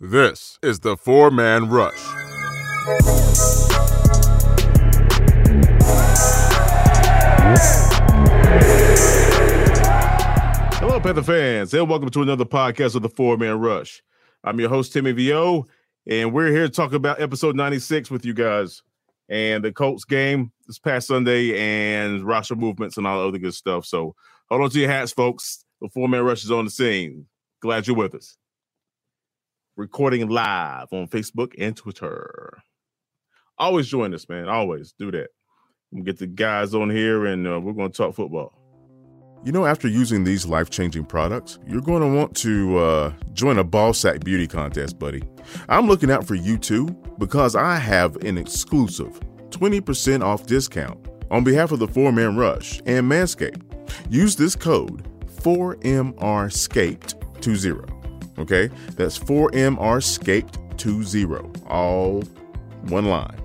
This is the four man rush. Hello, Panther fans, and welcome to another podcast of the Four Man Rush. I'm your host, Timmy VO, and we're here to talk about episode 96 with you guys and the Colts game this past Sunday and roster movements and all the other good stuff. So hold on to your hats, folks. The Four Man Rush is on the scene. Glad you're with us. Recording live on Facebook and Twitter. Always join us, man. Always do that. We'll get the guys on here and uh, we're going to talk football. You know, after using these life changing products, you're going to want to uh, join a ball sack beauty contest, buddy. I'm looking out for you too because I have an exclusive 20% off discount on behalf of the Four Man Rush and Manscaped. Use this code 4MRSCAPED20. Okay, that's 4MRSCAPED20, all one line,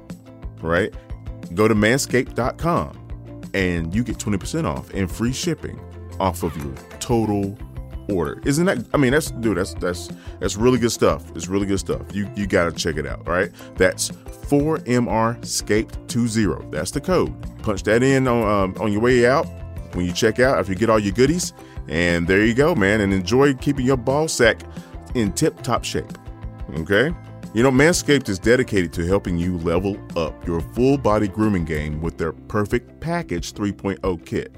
right? Go to manscaped.com and you get 20% off and free shipping off of your total order. Isn't that I mean that's dude, that's that's that's really good stuff. It's really good stuff. You you gotta check it out, right? That's 4MR Scaped 20. That's the code. Punch that in on um, on your way out when you check out after you get all your goodies. And there you go, man. And enjoy keeping your ball sack in tip top shape. Okay? You know, Manscaped is dedicated to helping you level up your full body grooming game with their Perfect Package 3.0 kit.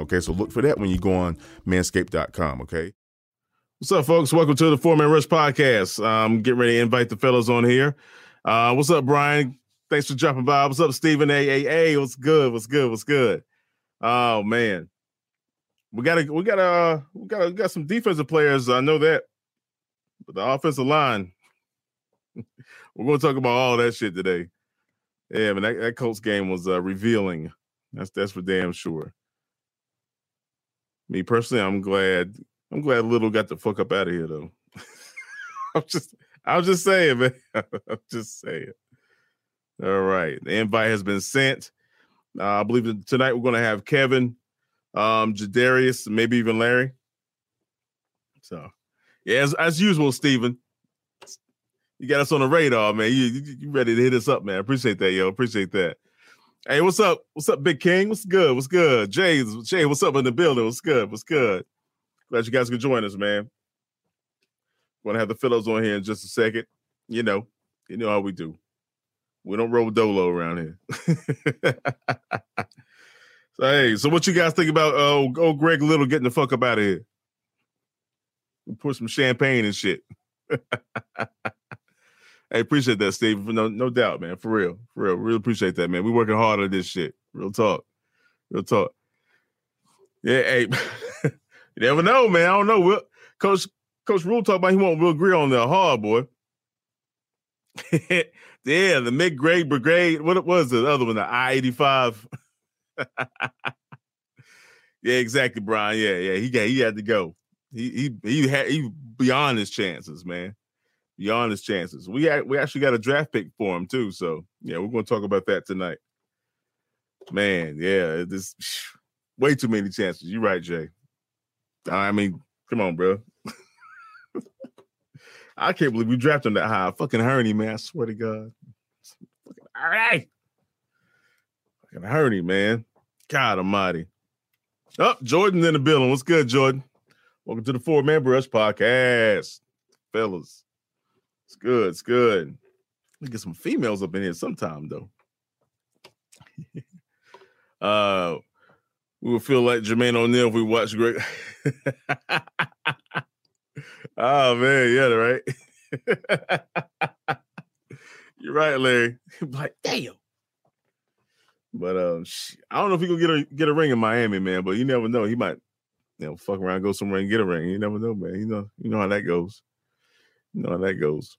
Okay, so look for that when you go on manscaped.com. Okay. What's up, folks? Welcome to the Four Man Rush podcast. I'm um, get ready to invite the fellas on here. Uh, what's up, Brian? Thanks for dropping by. What's up, Stephen? A A A. What's good? What's good? What's good? Oh man, we got to we got to we got we got some defensive players. I know that, but the offensive line. We're going to talk about all that shit today. Yeah, man, that, that Colts game was uh, revealing. That's that's for damn sure. Me personally, I'm glad. I'm glad Little got the fuck up out of here though. I'm just, I'm just saying, man. I'm just saying. All right, the invite has been sent. Uh, I believe tonight we're going to have Kevin, um, Jadarius, maybe even Larry. So, yeah, as, as usual, Stephen, you got us on the radar, man. You, you, you ready to hit us up, man? Appreciate that, yo. Appreciate that. Hey, what's up? What's up, Big King? What's good? What's good? Jay, Jay, what's up in the building? What's good? What's good? Glad you guys could join us, man. Gonna have the fellows on here in just a second. You know, you know how we do. We don't roll dolo around here. so hey, so what you guys think about uh old Greg Little getting the fuck up out of here? Pour some champagne and shit. I appreciate that, Steve. No, no doubt, man. For real, for real. Really appreciate that, man. We working hard on this shit. Real talk, real talk. Yeah, hey, you never know, man. I don't know. We'll, Coach Coach Rhule talk about he won't real agree on the hard boy. yeah, the mid grade brigade. What was the other one? The I eighty five. Yeah, exactly, Brian. Yeah, yeah. He got he had to go. He he he had he beyond his chances, man beyond his chances. We we actually got a draft pick for him too. So yeah, we're to talk about that tonight. Man, yeah, this way too many chances. You're right, Jay. I mean, come on, bro. I can't believe we drafted him that high. Fucking Hurney, man. I swear to God. Fucking right. Fucking Hurney, man. God almighty. Oh, Jordan in the building. What's good, Jordan? Welcome to the Four Man Rush Podcast, fellas. It's good. It's good. We get some females up in here sometime though. uh we would feel like Jermaine O'Neal if we watch great. oh man, yeah, right. You're right, Larry. like, damn. But um, I don't know if he gonna get a get a ring in Miami, man. But you never know. He might, you know, fuck around, go somewhere and get a ring. You never know, man. You know, you know how that goes. You know how that goes.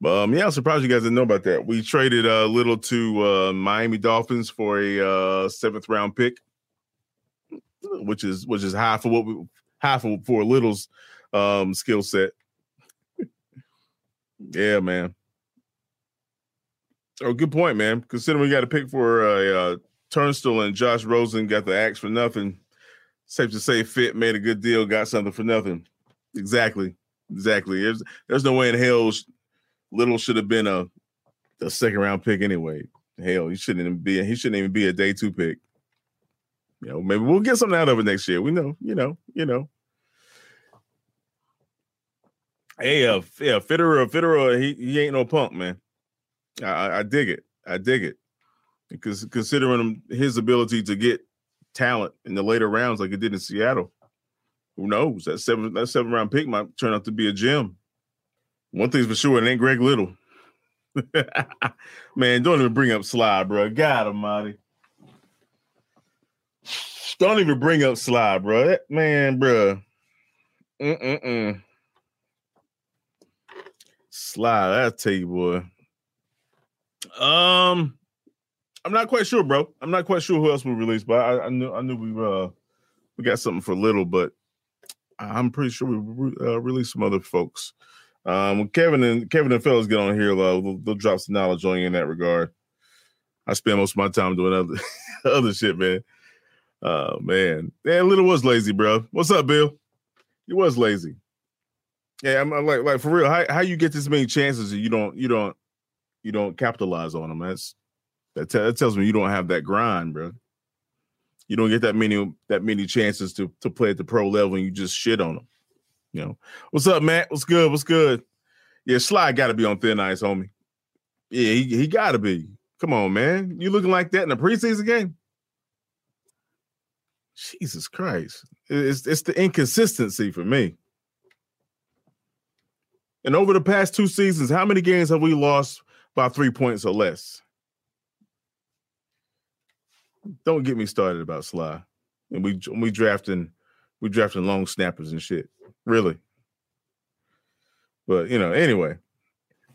But um, yeah, I'm surprised you guys didn't know about that. We traded a uh, little to uh, Miami Dolphins for a uh, seventh round pick, which is which is half of what we half of for Little's um, skill set. yeah, man. Oh, good point, man. Considering we got a pick for a uh, Tunsil and Josh Rosen got the axe for nothing. Safe to say, Fit made a good deal, got something for nothing. Exactly. exactly. There's there's no way in hell Little should have been a a second round pick anyway. Hell, he shouldn't even be. He shouldn't even be a day two pick. You know, maybe we'll get something out of it next year. We know, you know, you know. Hey, uh, yeah, Fitterer, Fitterer, he he ain't no punk, man. I, I dig it. I dig it because considering his ability to get talent in the later rounds like it did in Seattle, who knows? That seven that seven round pick might turn out to be a gem. One thing's for sure, it ain't Greg Little. Man, don't even bring up Slye, bro. God Almighty. Don't even bring up Slye, bro. That man, bro. Mm-mm-mm. Slye, I tell you, boy. Um, I'm not quite sure, bro. I'm not quite sure who else we released, but I, I knew I knew we uh we got something for little, but I'm pretty sure we uh, released some other folks. Um, Kevin and Kevin and fellas get on here, uh, they'll, they'll drop some knowledge on you in that regard. I spend most of my time doing other other shit, man. Oh man, yeah, little was lazy, bro. What's up, Bill? He was lazy. Yeah, I'm, I'm like, like for real. How how you get this many chances and you don't you don't you don't capitalize on them? That's that, t- that tells me you don't have that grind, bro. You don't get that many that many chances to to play at the pro level, and you just shit on them. You know, what's up, Matt? What's good? What's good? Yeah, Slye got to be on thin ice, homie. Yeah, he, he got to be. Come on, man. You looking like that in a preseason game? Jesus Christ. It's, it's the inconsistency for me. And over the past two seasons, how many games have we lost by three points or less? Don't get me started about Slye. And we we drafting we drafting long snappers and shit. Really. But you know, anyway.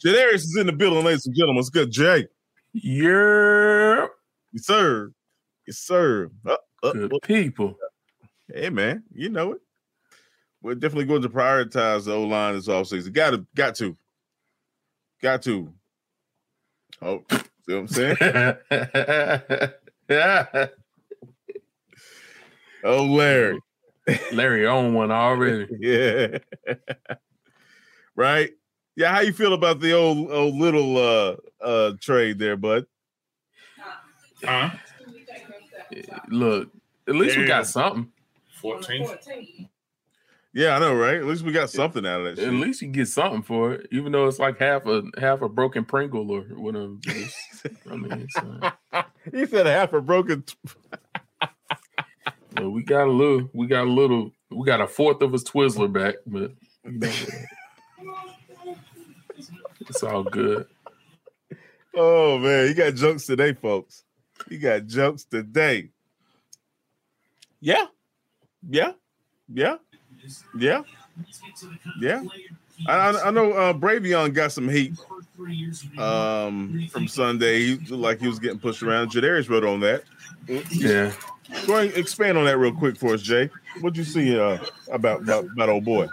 Jadarius is in the building, ladies and gentlemen. It's good, Jay. Yeah. Yes, sir. Yes, sir. Uh, uh, good uh, people. Hey man, you know it. We're definitely going to prioritize the O line this offseason. Got to, got to, got to. Oh, see what I'm saying? yeah. oh, Larry. Larry own one already. yeah. right. Yeah. How you feel about the old old little uh uh trade there, bud? Huh? Look, at least Damn. we got something. 14. Yeah, I know, right? At least we got something out of that. Shit. At least you get something for it, even though it's like half a half a broken Pringle or whatever. I mean, uh, he said half a broken. Well, we got a little, we got a little, we got a fourth of his Twizzler back, but it's all good. Oh man, you got jokes today, folks. You got jokes today. Yeah, yeah, yeah, yeah, yeah. I, I know uh, Bravvion got some heat um, from Sunday. He like he was getting pushed around. Jadarius wrote on that. Yeah. Go ahead expand on that real quick for us, Jay. What'd you see uh, about, about about old boy?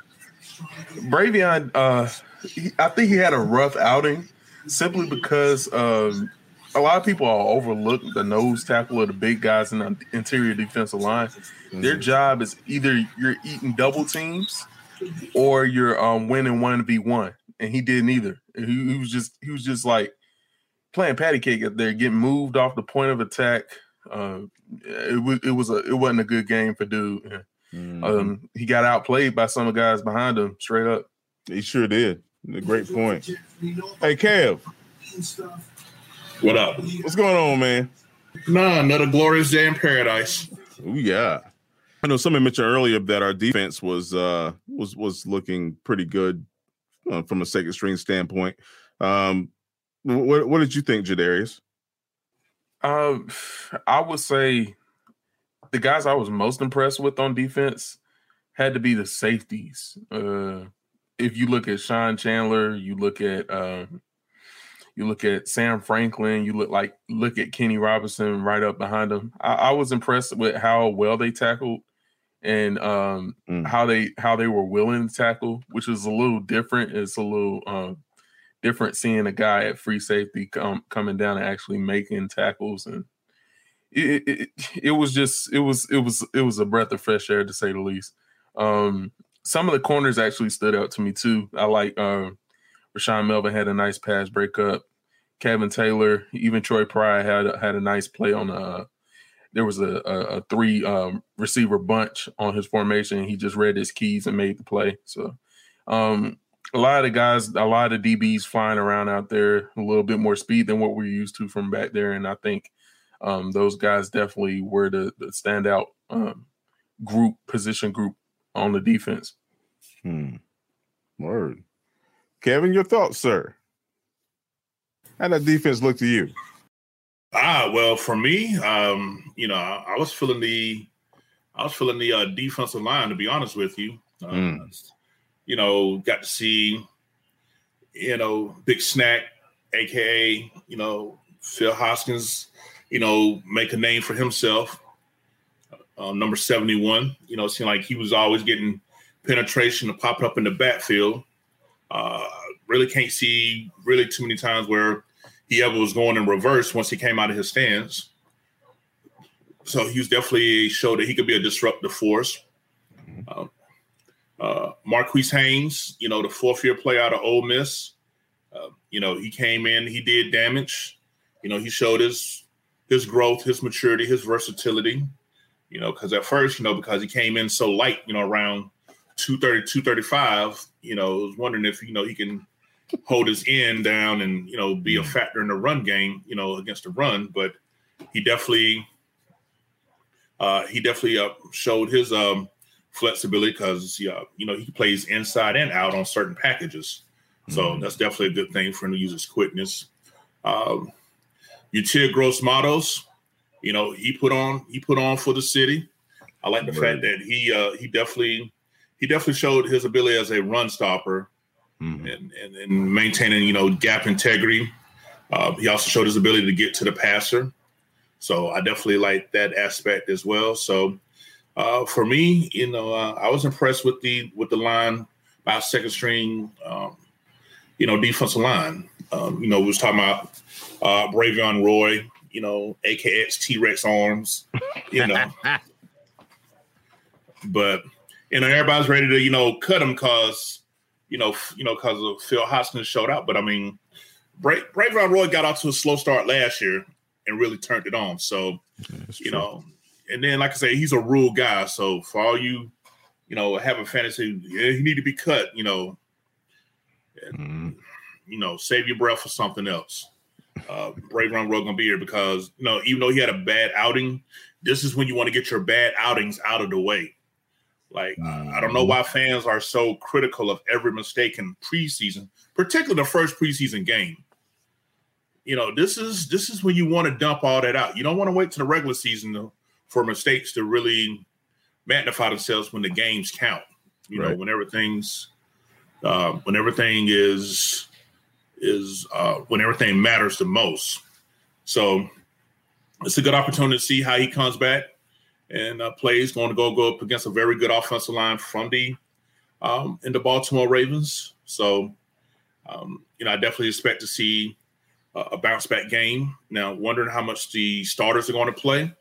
Bravvion, uh, he, I think he had a rough outing simply because um, a lot of people are overlook the nose tackle of the big guys in the interior defensive line. Mm-hmm. Their job is either you're eating double teams or you're um, winning one v one, and he did neither. He, he was just he was just like playing patty cake up there, getting moved off the point of attack uh, it was it was a it wasn't a good game for dude. Mm-hmm. Um, he got outplayed by some of the guys behind him, straight up. He sure did. A great point. Hey, Kev. What up? What's going on, man? Nah, another glorious day in paradise. Oh yeah. I know someone mentioned earlier that our defense was uh was was looking pretty good uh, from a second string standpoint. Um, what what did you think, Jadarius? Um, I would say the guys I was most impressed with on defense had to be the safeties. Uh, if you look at Sean Chandler, you look at um, you look at Sam Franklin, you look like look at Kenny Robinson right up behind him. I, I was impressed with how well they tackled and um, mm. how they how they were willing to tackle, which is a little different. It's a little um, different seeing a guy at free safety come, coming down and actually making tackles and it, it, it was just it was it was it was a breath of fresh air to say the least. Um, some of the corners actually stood out to me too. I like uh, Rashaan Melvin had a nice pass breakup. Kevin Taylor, even Troy Pride had had a nice play on a. There was a, a, a three um, receiver bunch on his formation. He just read his keys and made the play. So, um, a lot of guys, a lot of DBs flying around out there, a little bit more speed than what we're used to from back there. And I think um, those guys definitely were the, the standout um, group, position group on the defense. Hmm. Word. Kevin, your thoughts, sir? How that defense look to you? Ah, well, for me, um, you know, I, I was feeling the, I was feeling the uh, defensive line. To be honest with you, uh, Mm. you know, got to see, you know, Big Snack, aka you know Phil Hoskins, you know, make a name for himself. Uh, number seventy one, you know, it seemed like he was always getting penetration to pop up in the backfield. Uh, really can't see really too many times where he ever was going in reverse once he came out of his stance. So he was definitely showed that he could be a disruptive force. Um, uh, Marquis Haynes, you know, the fourth year player out of Ole Miss, uh, you know, he came in, he did damage. You know, he showed his his growth, his maturity, his versatility. You know, because at first, you know, because he came in so light, you know, around 230, 235, you know, I was wondering if, you know, he can hold his end down and, you know, be a factor in the run game, you know, against the run. But he definitely, uh, he definitely uh, showed his um, flexibility because, yeah, you know, he plays inside and out on certain packages. So Mhm. that's definitely a good thing for him to use his quickness. Um, Yetur Gross Matos, you know, he put on he put on for the city. I like the Right. fact that he uh, he definitely he definitely showed his ability as a run stopper Mhm. and, and, and maintaining you know gap integrity. Uh, he also showed his ability to get to the passer. So I definitely like that aspect as well. So uh, for me, you know, uh, I was impressed with the with the line by second string, um, you know, defensive line. Um, you know, we was talking about uh, Bravvion Roy, you know, AKX T Rex arms, you know, but know everybody's ready to you know cut him because you know you know because of Phil Hoskins showed out. But I mean, Bra- Bravvion Roy got off to a slow start last year and really turned it on. So That's you true. know, and then like I say, he's a Rhule guy. So for all you, you know, have a fantasy, yeah, he need to be cut. You know, Mhm. you know, save your breath for something else. Uh, Bravvion Roy gonna be here because you know, even though he had a bad outing, this is when you want to get your bad outings out of the way. Like I don't know why fans are so critical of every mistake in preseason, particularly the first preseason game. You know, this is this is when you want to dump all that out. You don't want to wait to the regular season to, for mistakes to really magnify themselves when the games count. You know, Right. when everything's uh, when everything is is uh, when everything matters the most. So it's a good opportunity to see how he comes back and uh, plays. Going to go go up against a very good offensive line from the um, in the Baltimore Ravens. So um, you know, I definitely expect to see a, a bounce back game. Now, wondering how much the starters are going to play.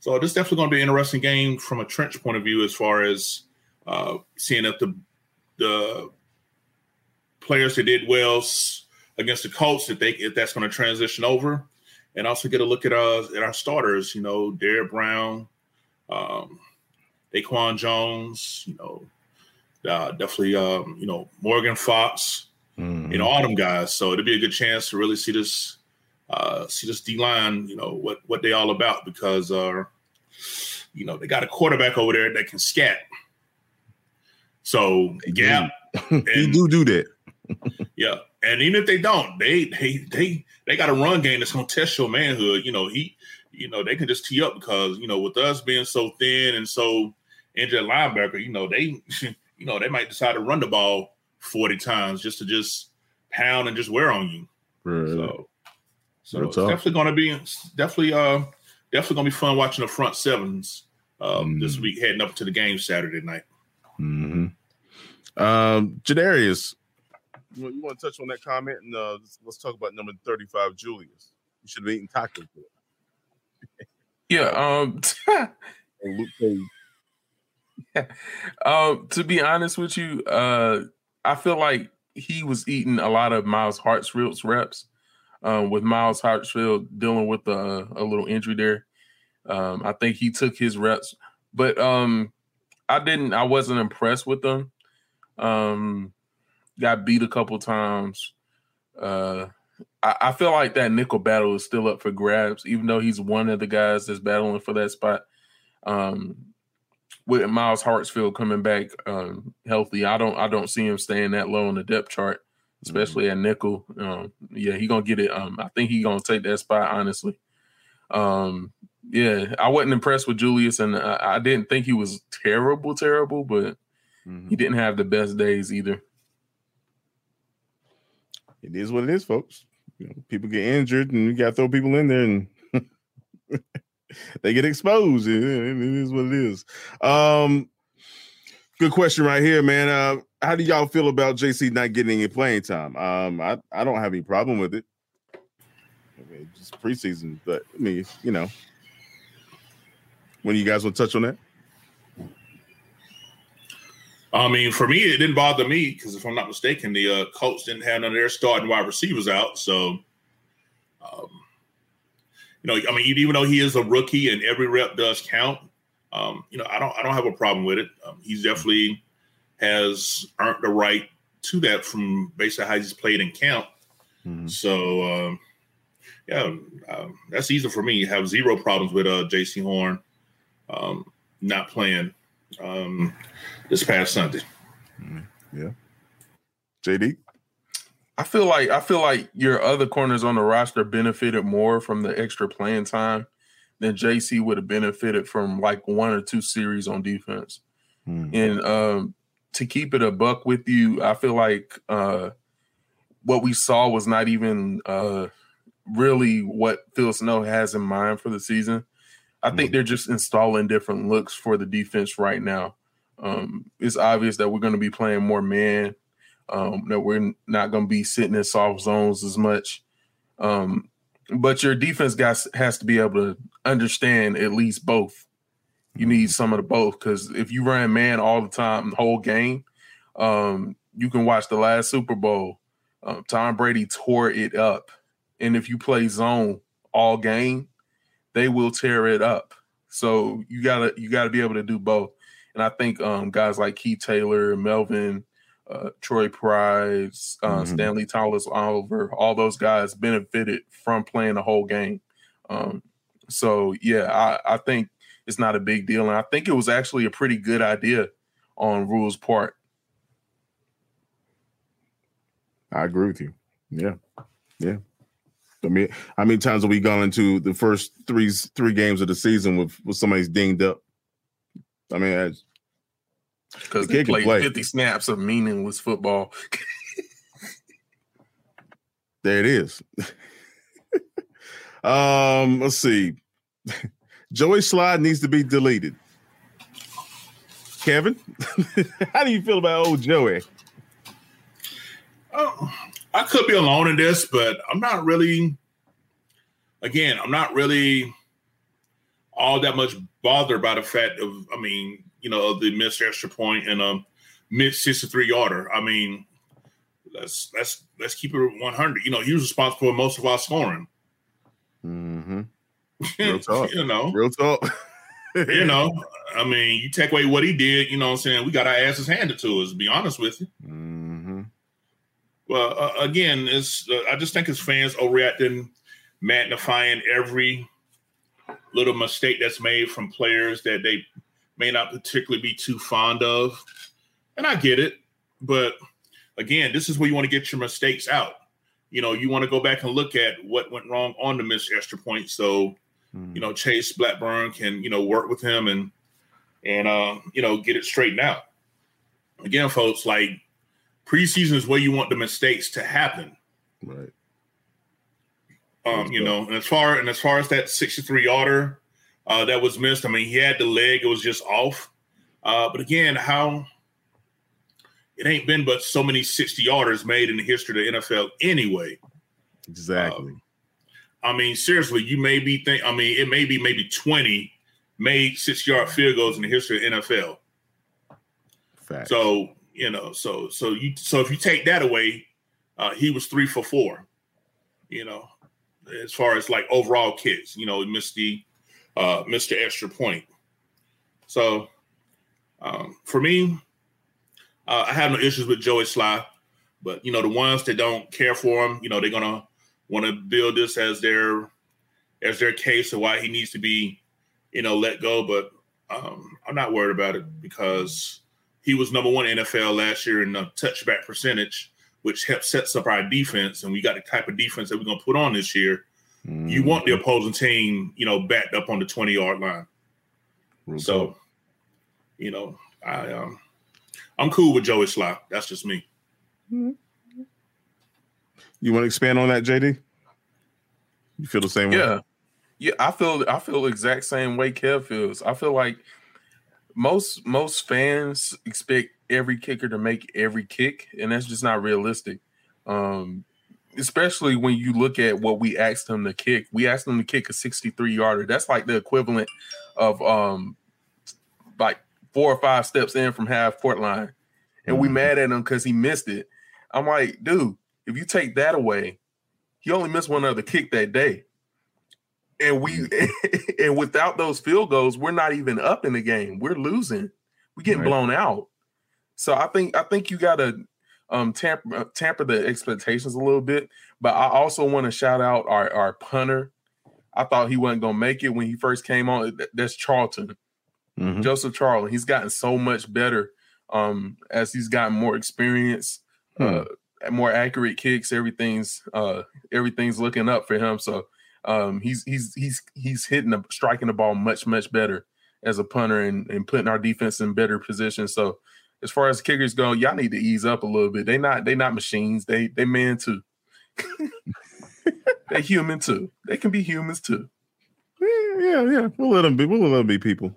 So this is definitely going to be an interesting game from a trench point of view, as far as uh, seeing if the the players that did well against the Colts, if they if that's going to transition over, and also get a look at uh at our starters. You know, Derrick Brown, um, DaQuan Jones. You know, uh, definitely um, you know Morgan Fox. Mhm. You know, all them guys. So it'll be a good chance to really see this uh, see this D line. You know what what they all about because uh, you know they got a quarterback over there that can scat. So yeah, They do. he do do that. yeah, and even if they don't, they they they they got a run game that's gonna test your manhood. You know, he, you know, they can just tee up because you know with us being so thin and so injured linebacker, you know they, you know they might decide to run the ball forty times just to just pound and just wear on you. Right. So, so Real it's tough. definitely gonna be definitely uh definitely gonna be fun watching the front sevens um, this Mm. week heading up to the game Saturday night. Mm-hmm. Um, Jadarius, you want, you want to touch on that comment? And uh, let's, let's talk about number 35, Julius. You should have eaten tacos. Yeah. Um. Luke Cage. um, to be honest with you, uh, I feel like he was eating a lot of Myles Hartsfield's reps. Um, with Miles Hartsfield dealing with a, a little injury there, um, I think he took his reps, but um, I didn't. I wasn't impressed with them. Um, got beat a couple times. Uh, I, I, feel like that nickel battle is still up for grabs, even though he's one of the guys that's battling for that spot. Um, with Myles Hartsfield coming back um, healthy, I don't I don't see him staying that low on the depth chart, especially mm-hmm. at nickel. Um, yeah, he gonna get it. Um, I think he gonna take that spot honestly. Um, yeah, I wasn't impressed with Julius, and I, I didn't think he was terrible, terrible, but mm-hmm. he didn't have the best days either. It is what it is, folks. You know, people get injured, and you got to throw people in there, and they get exposed. It, is what it is. Um, good question right here, man. Uh, how do y'all feel about JC not getting any playing time? Um, I, I don't have any problem with it. I mean, just preseason, but I mean, you know, when you guys want to touch on that? I mean, for me, it didn't bother me because if I'm not mistaken, the uh, Colts didn't have none of their starting wide receivers out. So, um, you know, I mean, even though he is a rookie and every rep does count, um, you know, I don't, I don't have a problem with it. Um, he's definitely has earned the right to that from basically how he's played in camp. Mm-hmm. So, um, yeah, uh, that's easy for me. Have zero problems with uh, Jaycee Horn um, not playing um, this past Sunday. Mm-hmm. Yeah, JD. I feel like I feel like your other corners on the roster benefited more from the extra playing time than JC would have benefited from like one or two series on defense. Mm-hmm. And um, to keep it a buck with you, I feel like uh, what we saw was not even uh, really what Phil Snow has in mind for the season. I think mm-hmm. they're just installing different looks for the defense right now. Um, it's obvious that we're going to be playing more man, um, that we're not going to be sitting in soft zones as much. Um, but your defense guys has to be able to understand at least both. You need mm-hmm. some of the both because if you run man all the time, the whole game, um, you can watch the last Super Bowl. Um, Tom Brady tore it up, and if you play zone all game, they will tear it up. So you gotta you gotta be able to do both. And I think um, guys like Keith Taylor, Melvin, uh, Troy Pride, uh, mm-hmm. Stantley Thomas Oliver, all those guys benefited from playing the whole game. Um, so yeah, I, I think it's not a big deal, and I think it was actually a pretty good idea on Rhule's part. I agree with you. Yeah, yeah. I mean, how many times have we gone into the first three three games of the season with with somebody's dinged up? I mean, because the they played play. fifty snaps of meaningless football. there it is. um, let's see. Joey Slye needs to be deleted. Kevin, how do you feel about old Joey? Oh, I could be alone in this, but I'm not really. Again, I'm not really all that much bothered by the fact of, I mean, you know, the missed extra point and a mid 63 yarder. I mean, let's let's let's keep it 100. You know, he was responsible for most of our scoring. Mm-hmm. Real talk. you know, real talk. you know, I mean, you take away what he did. You know, what I'm saying we got our asses handed to us. To be honest with you. Mm-hmm. Well, uh, again, it's uh, I just think it's fans overreacting, magnifying every little mistake that's made from players that they may not particularly be too fond of. And I get it, but again, this is where you want to get your mistakes out. You know, you want to go back and look at what went wrong on the missed extra point. So, mm. you know, Chase Blackburn can, you know, work with him and and uh, you know, get it straightened out. Again, folks, like preseason is where you want the mistakes to happen. Right. Um, you know, and as far and as far as that 63 yarder uh, that was missed, I mean, he had the leg, it was just off. Uh, but again, how it ain't been but so many 60 yarders made in the history of the NFL anyway. Exactly. Um, I mean, seriously, you may be think I mean, it may be maybe 20 made six yard field goals in the history of NFL. Facts. So you know, so so you so if you take that away, uh, he was three for four. You know, as far as like overall kids. you know, missed the uh, missed the extra point. So um, for me, uh, I have no issues with Joey Slye, but you know, the ones that don't care for him, you know, they're gonna want to build this as their as their case of why he needs to be, you know, let go. But um, I'm not worried about it because he was number one NFL last year in the touchback percentage, which helps sets up our defense. And we got the type of defense that we're gonna put on this year. Mm-hmm. You want the opposing team, you know, backed up on the 20 yard line. Real So, talk. you know, I um I'm cool with Joey Slye. That's just me. you want to expand on that, JD? You feel the same way? Yeah. Yeah, I feel I feel the exact same way Kev feels. I feel like most most fans expect every kicker to make every kick, and that's just not realistic. Um, especially when you look at what we asked him to kick. We asked him to kick a 63 yarder. That's like the equivalent of um like four or five steps in from half court line. And we Mhm. mad at him because he missed it. I'm like, dude, if you take that away, he only missed one other kick that day. And we and without those field goals, we're not even up in the game. We're losing. We're getting Right. blown out. So I think I think you gotta um tamper uh, tamper the expectations a little bit. But I also want to shout out our, our punter. I thought he wasn't gonna make it when he first came on. Th- That's Charlton. Mhm. Joseph Charlton. He's gotten so much better um, as he's gotten more experience, uh, more accurate kicks. Everything's uh, everything's looking up for him. So um, he's he's he's he's hitting the striking the ball much much better as a punter and, and putting our defense in better position. So as far as kickers go, y'all need to ease up a little bit. They not they not machines. They they man too. they human too. They can be humans too. Yeah, yeah, yeah. We'll let them be. We'll let them be people.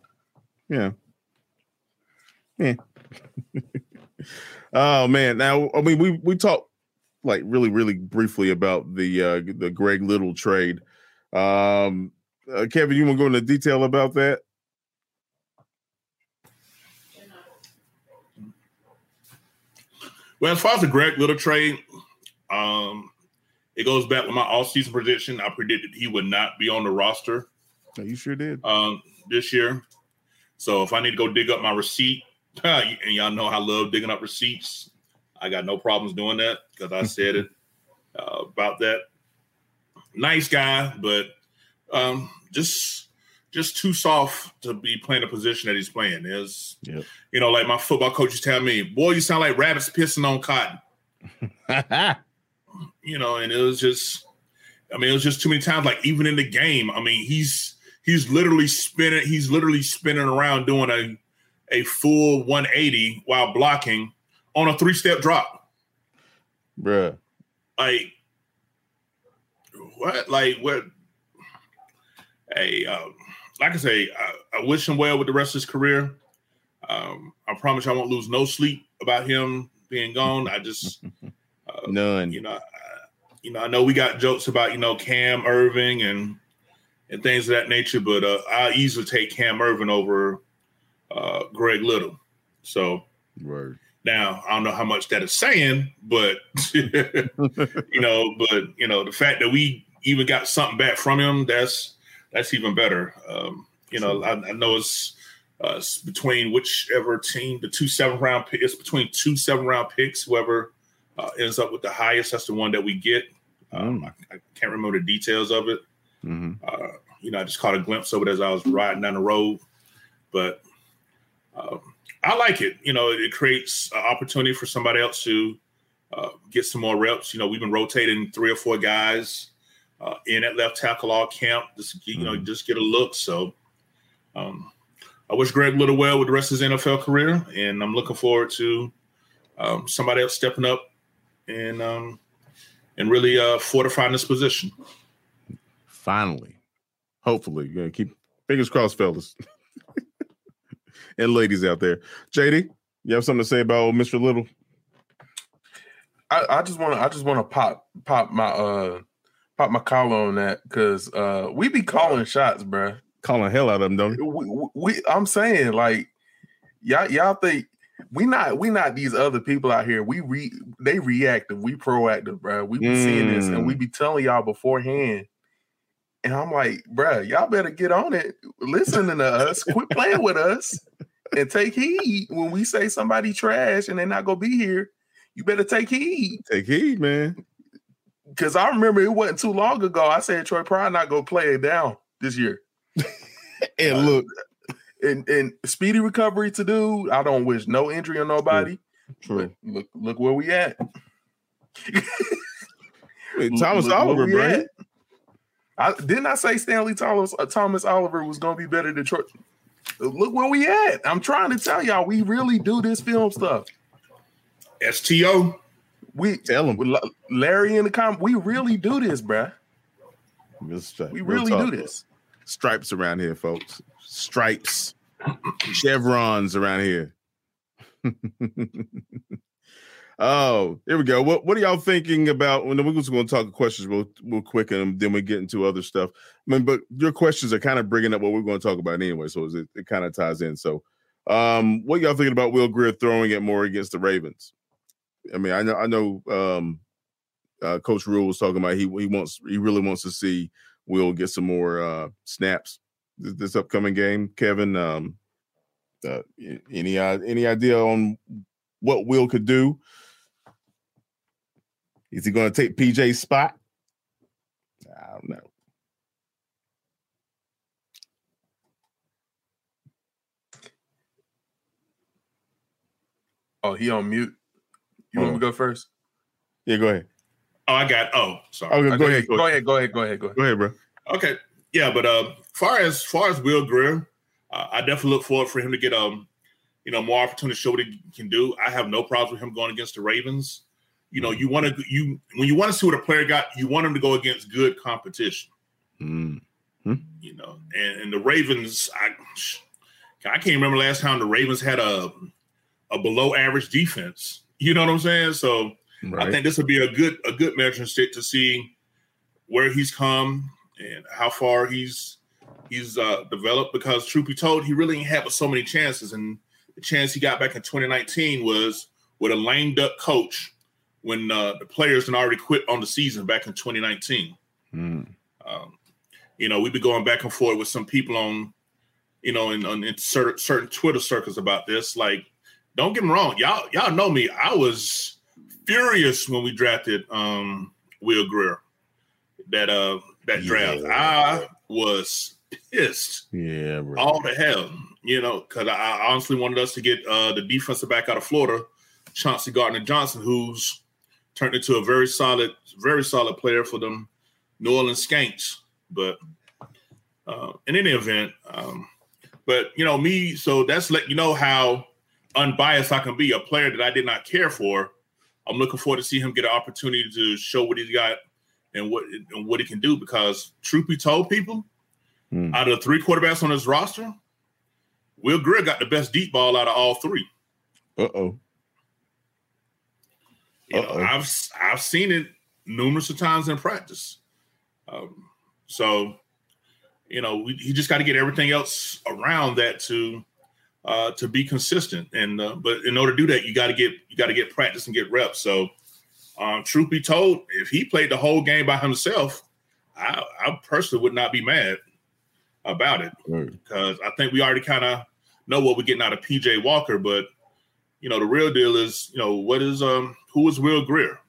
Yeah. Yeah. oh man. Now, I mean, we we talked like really, really briefly about the uh the Greg Little trade. Um, uh, Kevin, you want to go into detail about that? Well, as far as the Greg Little trade, um, it goes back with my all-season prediction. I predicted he would not be on the roster you sure did. um, this year. So if I need to go dig up my receipt, and y'all know I love digging up receipts, I got no problems doing that because I said it uh, about that. Nice guy, but um, just just too soft to be playing the position that he's playing. Is Yep. you know, like my football coaches tell me, boy, you sound like rabbits pissing on cotton. you know, and it was just, I mean, it was just too many times. Like even in the game, I mean, he's he's literally spinning, he's literally spinning around doing a a full 180 while blocking on a three step drop. Bruh. Like what? Like what? Hey, um, like I say, I, I wish him well with the rest of his career. Um, I promise I won't lose no sleep about him being gone. I just uh, None. you know, I, you know, I know we got jokes about you know Cam Erving and and things of that nature, but uh, I easily take Cam Erving over uh, Greg Little. So now I don't know how much that is saying, but you know, but you know, the fact that we even got something back from him, that's that's even better. Um, you know, I, I know it's, uh, it's between whichever team, the two seven round pick, it's between two seven round picks. Whoever uh, ends up with the highest, that's the one that we get. Um, I, I can't remember the details of it. hmm Uh, you know, I just caught a glimpse of it as I was riding down the road, but um, I like it. You know, it creates an opportunity for somebody else to uh, get some more reps. You know, we've been rotating three or four guys uh, in at left tackle all camp, just you know, Mhm. just get a look. So, um, I wish Greg Little well with the rest of his NFL career, and I'm looking forward to um, somebody else stepping up and um, and really uh, fortifying this position. Finally. Hopefully. Yeah, keep fingers crossed, fellas. and ladies out there. JD, you have something to say about old Mr. Little? I, I just want to I just want to pop pop my uh pop my collar on that because uh we be calling shots, bruh. Calling hell out of them, don't? We, we, we I'm saying like y'all y'all think we not we not these other people out here. We re they reactive, we proactive, bro. We be mm. seeing this and we mm. be telling y'all beforehand. And I'm like, bro, y'all better get on it, listening to us, quit playing with us, and take heed when we say somebody trash and they're not gonna be here. You better take heed. Take heed, man. Because I remember it wasn't too long ago. I said Troy Pride not gonna play it down this year. and uh, look, and and speedy recovery to do. I don't wish no injury on nobody. True. Look, look where we at. Wait, Thomas look, Oliver, bro. I didn't I say Stantley Thomas uh, Thomas Oliver was gonna be better than Troy. Look where we at. I'm trying to tell y'all, we really do this film stuff. STO. We tell him Larry in the comment. We really do this, bruh. We really do this. Stripes around here, folks. Stripes, chevrons around here. oh, here we go. What What are y'all thinking about? When we're just going to talk questions real, real quick, and then we get into other stuff. I mean, but your questions are kind of bringing up what we're going to talk about anyway, so it, it kind of ties in. So, um, what y'all thinking about Will Grier throwing it more against the Ravens? I mean, I know, I know, um, uh, Coach Rhule was talking about he he wants he really wants to see Will get some more uh, snaps this, this, upcoming game. Kevin, um, uh, any any idea on what Will could do? Is he going to take PJ's spot? I don't know. Oh, he on mute. You want me to go first? Yeah, go ahead. Oh, I got. Oh, sorry. Oh, go, go, ahead, go, ahead. Go ahead. Go ahead. Go ahead. Go ahead, bro. Okay. Yeah, but uh, far as far as Will Grier, uh, I definitely look forward for him to get um, you know, more opportunity to show what he can do. I have no problems with him going against the Ravens. You know, you want to you when you want to see what a player got, you want him to go against good competition. Mm-hmm. You know, and, and the Ravens, I I can't remember last time the Ravens had a a below average defense. You know what I'm saying? So right. I think this would be a good a good measuring stick to see where he's come and how far he's he's uh, developed. Because truth be told, he really ain't had so many chances, and the chance he got back in 2019 was with a lame duck coach when uh, the players had already quit on the season back in 2019. Mm. Um, you know, we've been going back and forth with some people on, you know, in, in, in certain, certain Twitter circles about this. Like, don't get me wrong, y'all y'all know me. I was furious when we drafted um, Will Grier. That uh that yeah. draft, I was pissed. Yeah, bro. all the hell, you know, because I, I honestly wanted us to get uh the defensive back out of Florida, Chauncey Gardner Johnson, who's turned into a very solid, very solid player for them New Orleans Skanks. But uh, in any event, um, but you know me, so that's let you know how unbiased I can be. A player that I did not care for, I'm looking forward to see him get an opportunity to show what he's got and what and what he can do. Because truth be told, people, mm. out of the three quarterbacks on his roster, Will Grier got the best deep ball out of all three. Uh oh. You know, I've I've seen it numerous of times in practice. Um, so, you know, we, he just got to get everything else around that to uh, to be consistent. And uh, but in order to do that, you got to get you got to get practice and get reps. So, um, truth be told, if he played the whole game by himself, I, I personally would not be mad about it because I think we already kind of know what we're getting out of PJ Walker. But you know, the real deal is, you know, what is um who is Will Grier?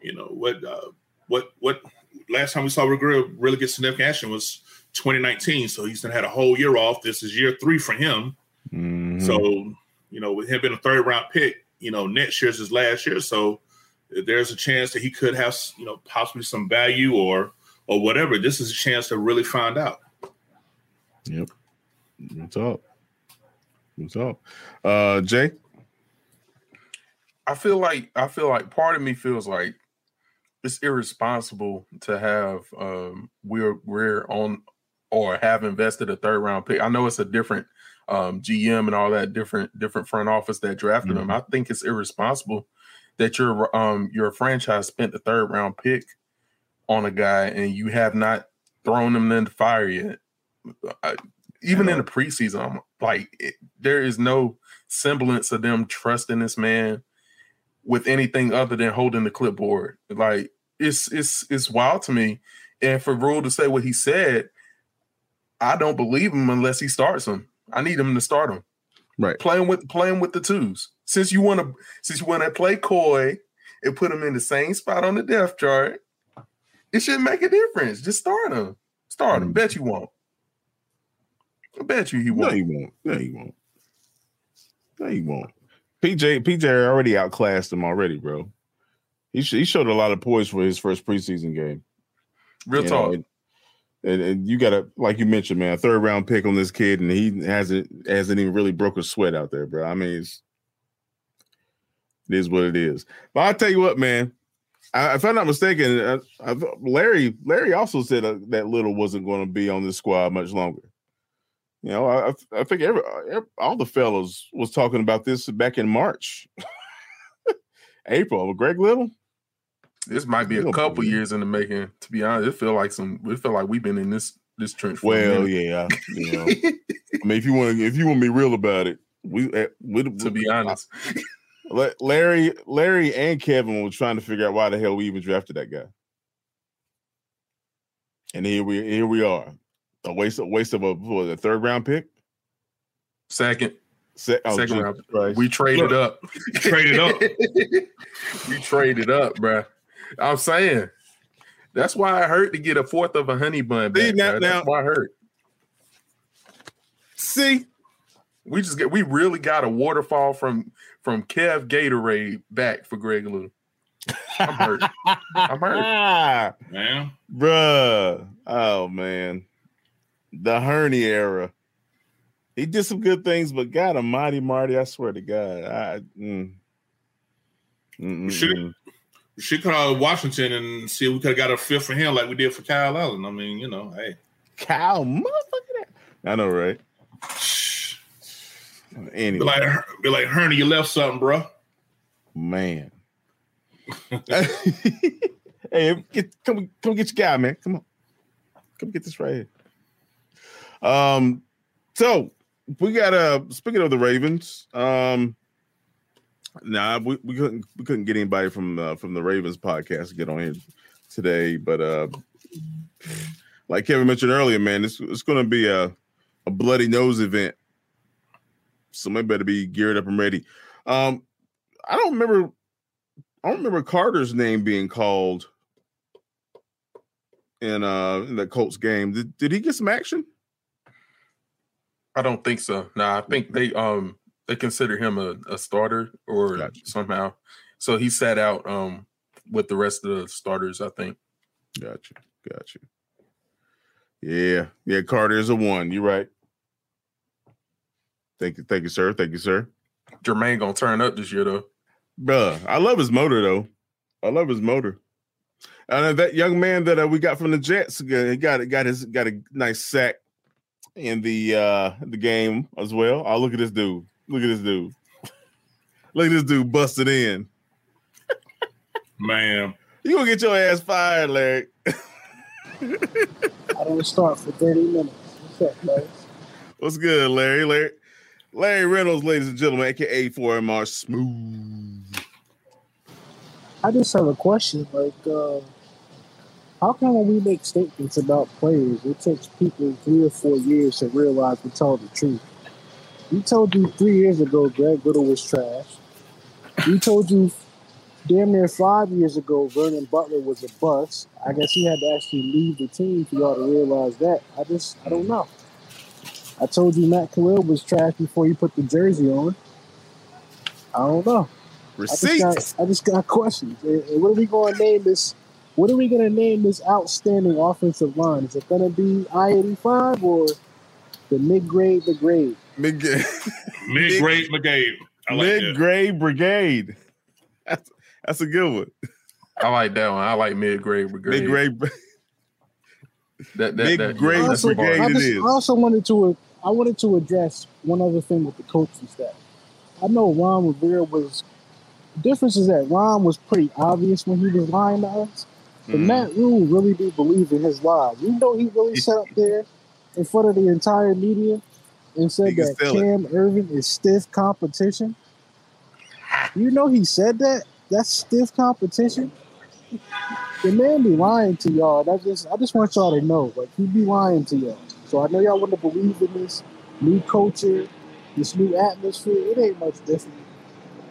You know, what uh, what what last time we saw Will Grier really get significant action was 2019. So he's had a whole year off. This is year three for him. Mm-hmm. So, you know, with him being a third round pick, you know, next year's his last year. So there's a chance that he could have, you know, possibly some value or or whatever. This is a chance to really find out. Yep. What's up? What's up? Uh Jay? I feel like I feel like part of me feels like it's irresponsible to have um we're we're on or have invested a third round pick. I know it's a different um, GM and all that different different front office that drafted mm-hmm. him. I think it's irresponsible that your um your franchise spent the third round pick on a guy and you have not thrown him in the fire yet. I, even in the preseason, I'm like, it, there is no semblance of them trusting this man with anything other than holding the clipboard. Like it's it's it's wild to me. And for Rhule to say what he said, I don't believe him unless he starts him. I need him to start him. Right. Playing with playing with the twos. Since you want to since you want to play coy and put him in the same spot on the depth chart, it shouldn't make a difference. Just start him. Start him. Mm-hmm. Bet you won't. I bet you he won't. No, he won't. No, he won't. No, he won't. PJ PJ already outclassed him already, bro. He sh- he showed a lot of poise for his first preseason game. Real You talk. know, and, and, you got to, like you mentioned, man, a third round pick on this kid, and he hasn't hasn't even really broke a sweat out there, bro. I mean, it's, it is what it is. But I'll tell you what, man, I, if I'm not mistaken, I, I, Larry Larry also said uh, that Little wasn't going to be on this squad much longer. You know, I, I think every, every all the fellows was talking about this back in March, April. Greg Little, This might be a couple years in the making. To be honest, it feel like some. It feel like we've been in this this trench. For well, yeah, you know. I mean, if you want to, if you want to be real about it, we, eh, we to be honest, La- Larry, Larry, and Kevin were trying to figure out why the hell we even drafted that guy, and here we here we are, a waste a waste of a, what, a third round pick. second Se- oh, Second Jesus round. Christ. we traded up. Traded up. we traded up, bruh. I'm saying that's why I hurt to get a fourth of a honey bun. See, now- now- that's why I hurt. see. We just get we really got a waterfall from from Kev Gatorade back for Greg Little. I'm hurt. I'm hurt. Ah, Man. bruh. Oh man, the Hurney era. He did some good things, but God Almighty, Marty, I swear to God, I. Mm, Should- should call Washington and see if we could have got a fifth for him like we did for Kyle Allen. I mean, you know, hey. Cow, motherfucker. I know, right? Be Anyway, like, be like, Hurney, you left something, bro. man. hey, get, come, come get your guy, man. Come on, come get this right here. Um, so we got uh speaking of the Ravens, um, nah, we, we couldn't we couldn't get anybody from uh, from the Ravens podcast to get on here today, but uh, like Kevin mentioned earlier, man, it's it's going to be a a bloody nose event. Somebody better be geared up and ready. Um, I don't remember. I don't remember Carter's name being called in uh in the Colts game. Did did he get some action? I don't think so. Nah, I think they um they consider him a, a starter or Gotcha. somehow. So he sat out um with the rest of the starters, I think. Gotcha, gotcha. Yeah, yeah. Carter is a one. You're right. Thank you, thank you, sir. Thank you, sir. Jermaine gonna turn up this year though. Bruh, I love his motor though. I love his motor. And uh, that young man that uh, we got from the Jets, uh, he got got his got a nice sack in the uh the game as well. Oh, look at this dude! Look at this dude! look at this dude busted in. Man. You gonna get your ass fired, Larry? I don't start for 30 minutes. What's up, guys? What's good, Larry? Larry, Larry Reynolds, ladies and gentlemen, aka 4MR Smooth. I just have a question. Like, uh, how come when we make statements about players, it takes people three or four years to realize we told the truth? We told you three years ago Greg Little was trash. We told you damn near five years ago Vernon Butler was a bust. I guess he had to actually leave the team for y'all to realize that. I just, I don't know. I told you Matt Kalil was trash before you put the jersey on. I don't know. I just Receipts. got, I just got questions. And what are we going to name this? What are we going to name this outstanding offensive line? Is it going to be I eighty five or the mid grade, the grade? Mid Mid grade brigade. I like mid that. grade brigade. That's that's a good one. I like that one. I like mid grade brigade. Mid grade. That, that, Mid that, grade that's Also, brigade. I, just, is. I also wanted to I wanted to address one other thing with the coaching staff. I know Ron Rivera was. The difference is that Ron was pretty obvious when he was lying to us. But Mhm. Matt Rhule really do believe in his lies. You know he really sat up there in front of the entire media and said that sell it. Cam Erving is stiff competition? You know he said that? That's stiff competition. The man be lying to y'all. That just I just want y'all to know. Like he be lying to y'all. So I know y'all want to believe in this new culture, this new atmosphere. It ain't much different.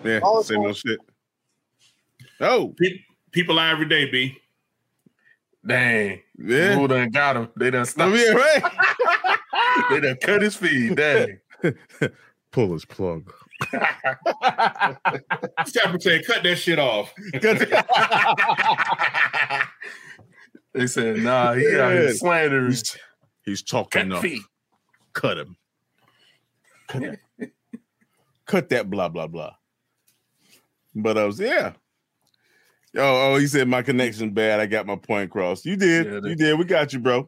Yeah, All same it's old shit. Oh, Pe- People lie every day, B. Dang. yeah. Who done got him? They done stopped. yeah, right. they done cut his feed. Dang. Pull his plug. Stafford said, cut that shit off. they said, nah, he out here Yeah. slandering. he's, he's talking Cut up. feet. Cut him. Cut, cut that blah blah blah. But I was yeah. Oh, oh, he said my connection bad. I got my point across. You did. Yeah, you did. We got you, bro.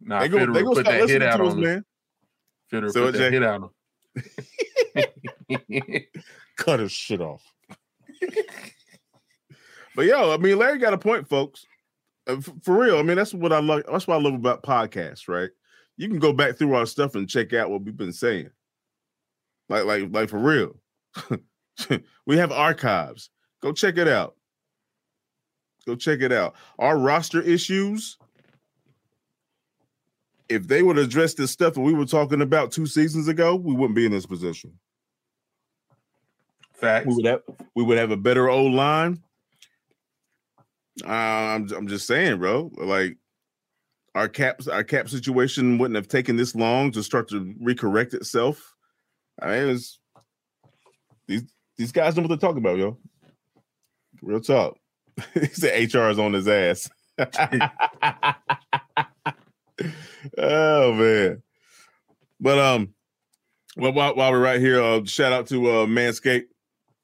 Nah, they go. Federer They go put that hit out on man. Federer So put that Jay? hit out on him. Cut his shit off. but yo, I mean, Larry got a point, folks. Uh, For real. I mean, that's what I love. That's what I love about podcasts, right? You can go back through our stuff and check out what we've been saying. Like, like, like for real. we have archives. Go check it out. Go check it out. Our roster issues. If they would address this stuff that we were talking about two seasons ago, we wouldn't be in this position Facts. we would have we would have a better old line. Uh, I'm I'm just saying, bro. Like our cap our cap situation wouldn't have taken this long to start to recorrect itself. I mean, it's these these guys know what they're talking about, yo. Real talk. he said HR is on his ass. oh man. But um, well, while, while we're right here, uh, shout out to uh, Manscaped.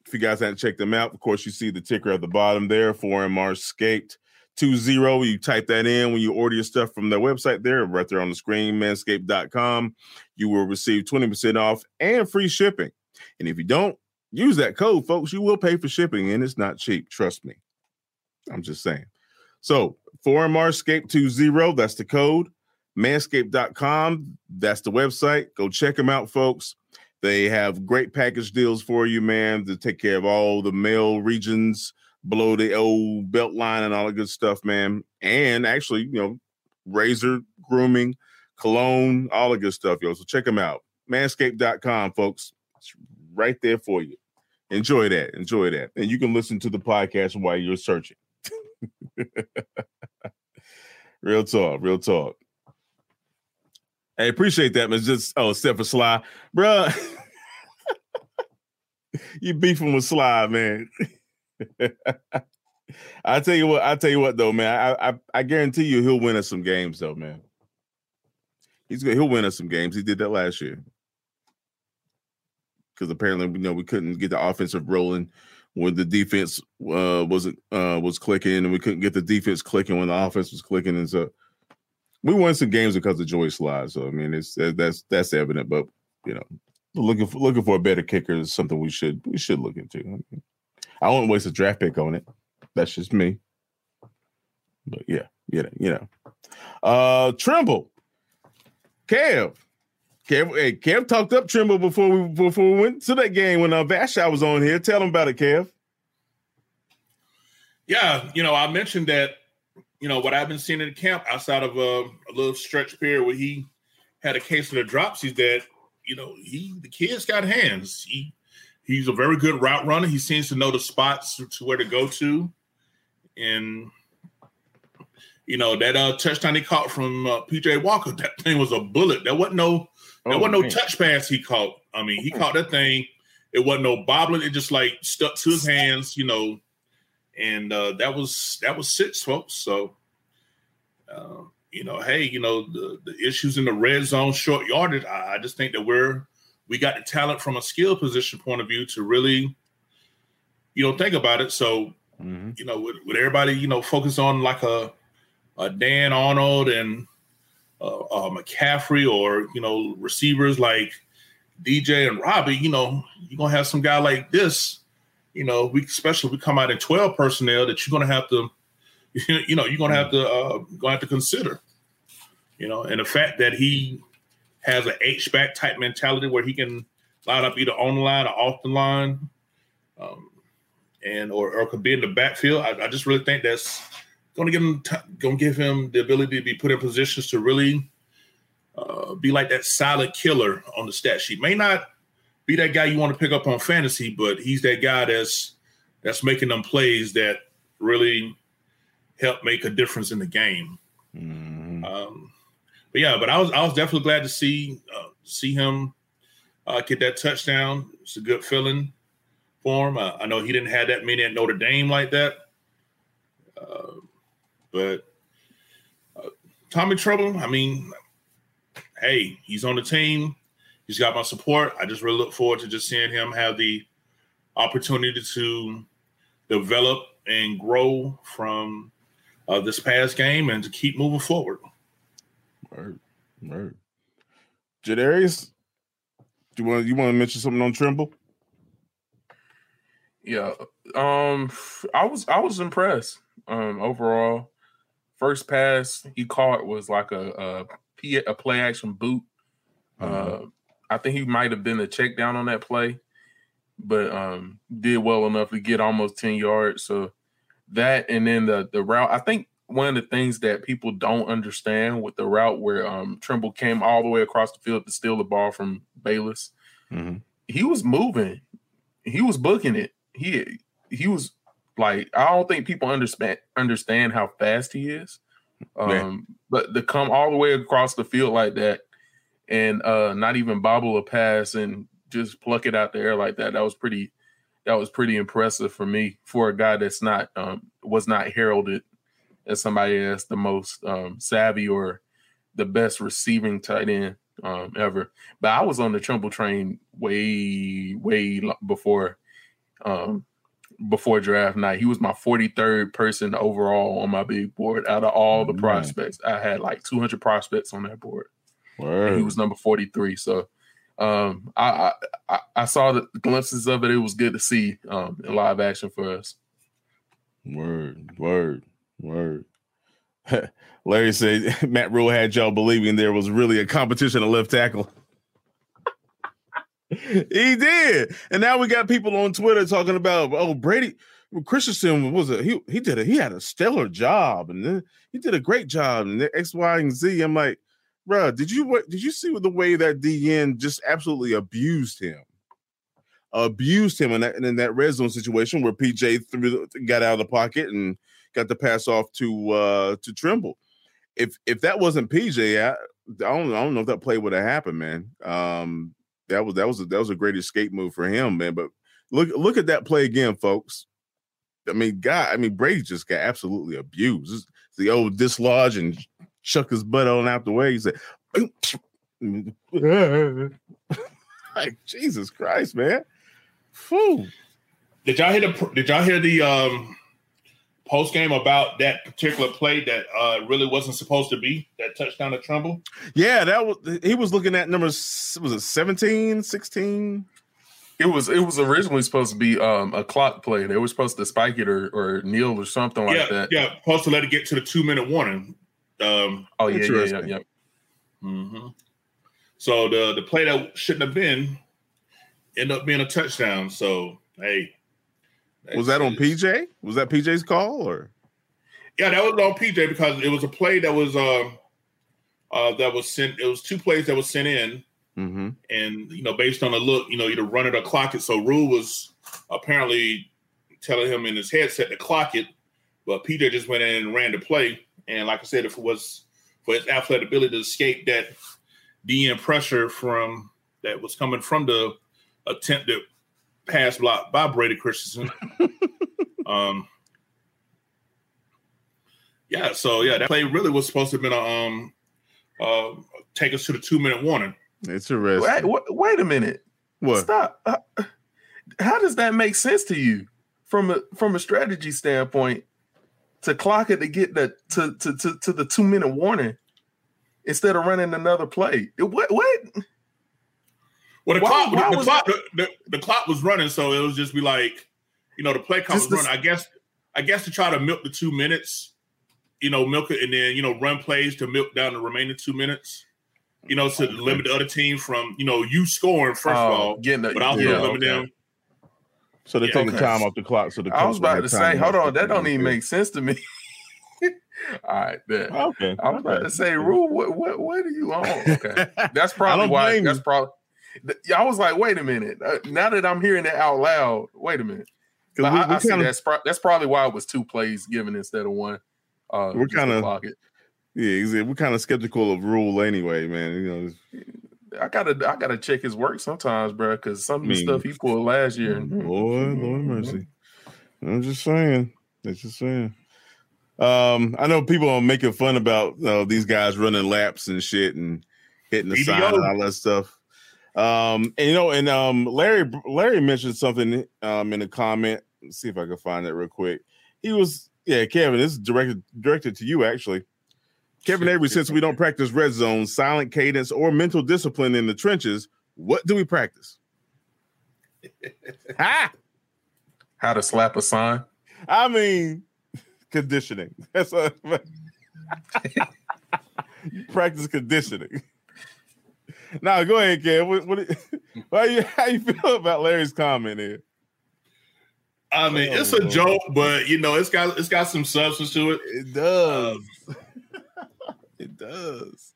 If you guys haven't checked them out, of course, you see the ticker at the bottom there, 4MR Scaped 20. You type that in when you order your stuff from their website there, right there on the screen, manscaped.com. You will receive 20% off and free shipping. And if you don't use that code, folks, you will pay for shipping, and it's not cheap. Trust me. I'm just saying. So, 4MR Scape 20, that's the code. Manscaped.com, that's the website. Go check them out, folks. They have great package deals for you, man, to take care of all the male regions below the old belt line and all the good stuff, man. And actually, you know, razor, grooming, cologne, all the good stuff, yo. So check them out. Manscaped.com, folks. It's right there for you. Enjoy that. Enjoy that. And you can listen to the podcast while you're searching. real talk, real talk. Hey, appreciate that, man. Just oh, except for Slye, bro. you beefing with Slye, man. I tell you what, I tell you what though, man. I, I I guarantee you he'll win us some games though, man. He's good. He'll win us some games. He did that last year. Because apparently, you know, we couldn't get the offensive rolling when the defense uh, wasn't uh, was clicking, and we couldn't get the defense clicking when the offense was clicking, and so we won some games because of Joey Slye. So I mean, it's that's that's evident. But you know, looking for looking for a better kicker is something we should we should look into. I won't waste a draft pick on it. That's just me. But yeah, yeah, you know. Uh Tremble. Kev. Kev, hey, Kev talked up Tremble before we before we went to that game when uh Vashon was on here. Tell him about it, Kev. Yeah, you know, I mentioned that, you know, what I've been seeing in the camp outside of uh, a little stretch period where he had a case of the dropsies that, you know, he the kid's got hands. He he's a very good route runner. He seems to know the spots to where to go to. And you know, that uh touchdown he caught from uh, PJ Walker, that thing was a bullet. There wasn't no there wasn't no man. touch pass he caught. I mean, he caught that thing. It wasn't no bobbling. It just like stuck to his hands, you know. And uh, that was that was six, folks. So, uh, you know, hey, you know the the issues in the red zone, short yardage. I, I just think that we're we got the talent from a skill position point of view to really, you know, think about it. So, Mhm. you know, with, with everybody, you know, focus on like a a Dan Arnold and uh, uh, McCaffrey or you know receivers like DJ and Robbie, you know, you're gonna have some guy like this. You know, we especially we come out in 12 personnel that you're gonna have to, you know, you're gonna have to uh, gonna have to consider. You know, and the fact that he has an H back type mentality where he can line up either on the line or off the line, um, and or, or could be in the backfield. I, I just really think that's going to give him t- going to give him the ability to be put in positions to really uh, be like that solid killer on the stat sheet. May not be that guy you want to pick up on fantasy, but he's that guy that's that's making them plays that really help make a difference in the game. Mm-hmm. Um, but yeah, but I was I was definitely glad to see uh, see him uh, get that touchdown. It's a good feeling for him. Uh, I know he didn't have that many at Notre Dame like that, uh, but uh, Tommy Trouble. I mean, hey, he's on the team. He's got my support. I just really look forward to just seeing him have the opportunity to develop and grow from uh, this past game and to keep moving forward. Right, right. Jadarius, do you want you want to mention something on Tremble? Yeah, um, I was I was impressed. Um, overall, first pass he caught was like a a, a play action boot. Mm-hmm. Uh, I think he might have been a check down on that play, but um, did well enough to get almost ten yards. So that and then the the route. I think one of the things that people don't understand with the route where um, Tremble came all the way across the field to steal the ball from Bayless, mm-hmm. he was moving, he was booking it. He he was like I don't think people understand understand how fast he is. Um, yeah. but to come all the way across the field like that and uh not even bobble a pass and just pluck it out the air like that, that was pretty that was pretty impressive for me for a guy that's not um was not heralded as somebody that's the most um, savvy or the best receiving tight end um, ever. But I was on the Tremble train way, way before um, before draft night. He was my 43rd person overall on my big board out of all the mm-hmm. prospects. I had like 200 prospects on that board. He was number 43. So um, I, I, I saw the glimpses of it. It was good to see um, in live action for us. Word, word. Word. Larry said Matt Rhule had y'all believing there was really a competition at left tackle. he did, and now we got people on Twitter talking about oh Brady Christensen was a he he did a he had a stellar job and then he did a great job and X Y and Z. I'm like, bro, did you what did you see the way that DN just absolutely abused him? Abused him in that in that red zone situation where PJ threw got out of the pocket and got the pass off to uh to Tremble. If if that wasn't PJ, I, I don't I don't know if that play would have happened, man. Um, that was that was a, that was a great escape move for him, man. But look look at that play again, folks. I mean, God, I mean Brady just got absolutely abused. It's the old dislodge and chuck his butt on out the way. He said, like Jesus Christ, man. Whew. Did y'all hear the did y'all hear the um post game about that particular play that uh, really wasn't supposed to be that touchdown to Tremble? Yeah, that was he was looking at number was it 17, 16? It was it was originally supposed to be um, a clock play. They were supposed to spike it or, or kneel or something yeah, like that. Yeah, supposed to let it get to the two minute warning. Um, oh yeah, yeah, yeah, yeah. Mm-hmm. So the the play that shouldn't have been ended up being a touchdown. So hey, was that on PJ? Was that PJ's call or? Yeah, that was on PJ because it was a play that was uh, uh that was sent. It was two plays that was sent in, mm-hmm. and you know, based on the look, you know, either run it or clock it. So Rhule was apparently telling him in his headset to clock it, but PJ just went in and ran the play. And like I said, if it was for his athletic ability to escape that DN pressure from that was coming from the attempted pass block by Brady Christensen. um, yeah, so yeah, that play really was supposed to have been a um, uh, take us to the two minute warning. It's a risk. Wait, wait, wait, a minute. What? Stop. Uh, how does that make sense to you from a from a strategy standpoint to clock it to get the to to to, to the two minute warning instead of running another play? What what? Well, the why, clock, why the, the clock, the, the, the, clock was running, so it was just be like, you know, the play clock was running. I guess, I guess to try to milk the two minutes. you know, milk it and then you know run plays to milk down the remaining two minutes. You know, to limit the other team from you know you scoring first of Oh, all, getting the, but also yeah, limit okay. them. So they're Yeah, taking okay. time off the clock. So the I was about to say, hold on, that don't even make sense to me. All right, then. Okay. I was about to say, Rhule, what, what, what are you on? Okay, that's probably why. That's probably. I was like, wait a minute. Uh, now that I'm hearing it out loud, wait a minute. We- I, we I see kinda- that's pro- that's probably why it was two plays given instead of one. Uh, We're kinda- Yeah, we're kind of skeptical of Rhule anyway, man. You know, I gotta I gotta check his work sometimes, bro, because some of the stuff he pulled last year. Lord, Lord mercy. I'm just saying. That's just saying. Um, I know people are making fun about uh, these guys running laps and shit and hitting the sign PDO. and all that stuff. Um, and you know, and um, Larry Larry mentioned something um in a comment. Let's see if I can find that real quick. He was, yeah, Kevin. This is directed directed to you actually. Kevin Avery, since we don't practice red zone, silent cadence, or mental discipline in the trenches, what do we practice? ha! How to slap a sign? I mean, conditioning. That's a practice conditioning. Now go ahead, Kev. What, what, how you how you feel about Larry's comment here? I mean, Oh, it's a oh, joke, but you know, it's got it's got some substance to it. It does. Um, it does.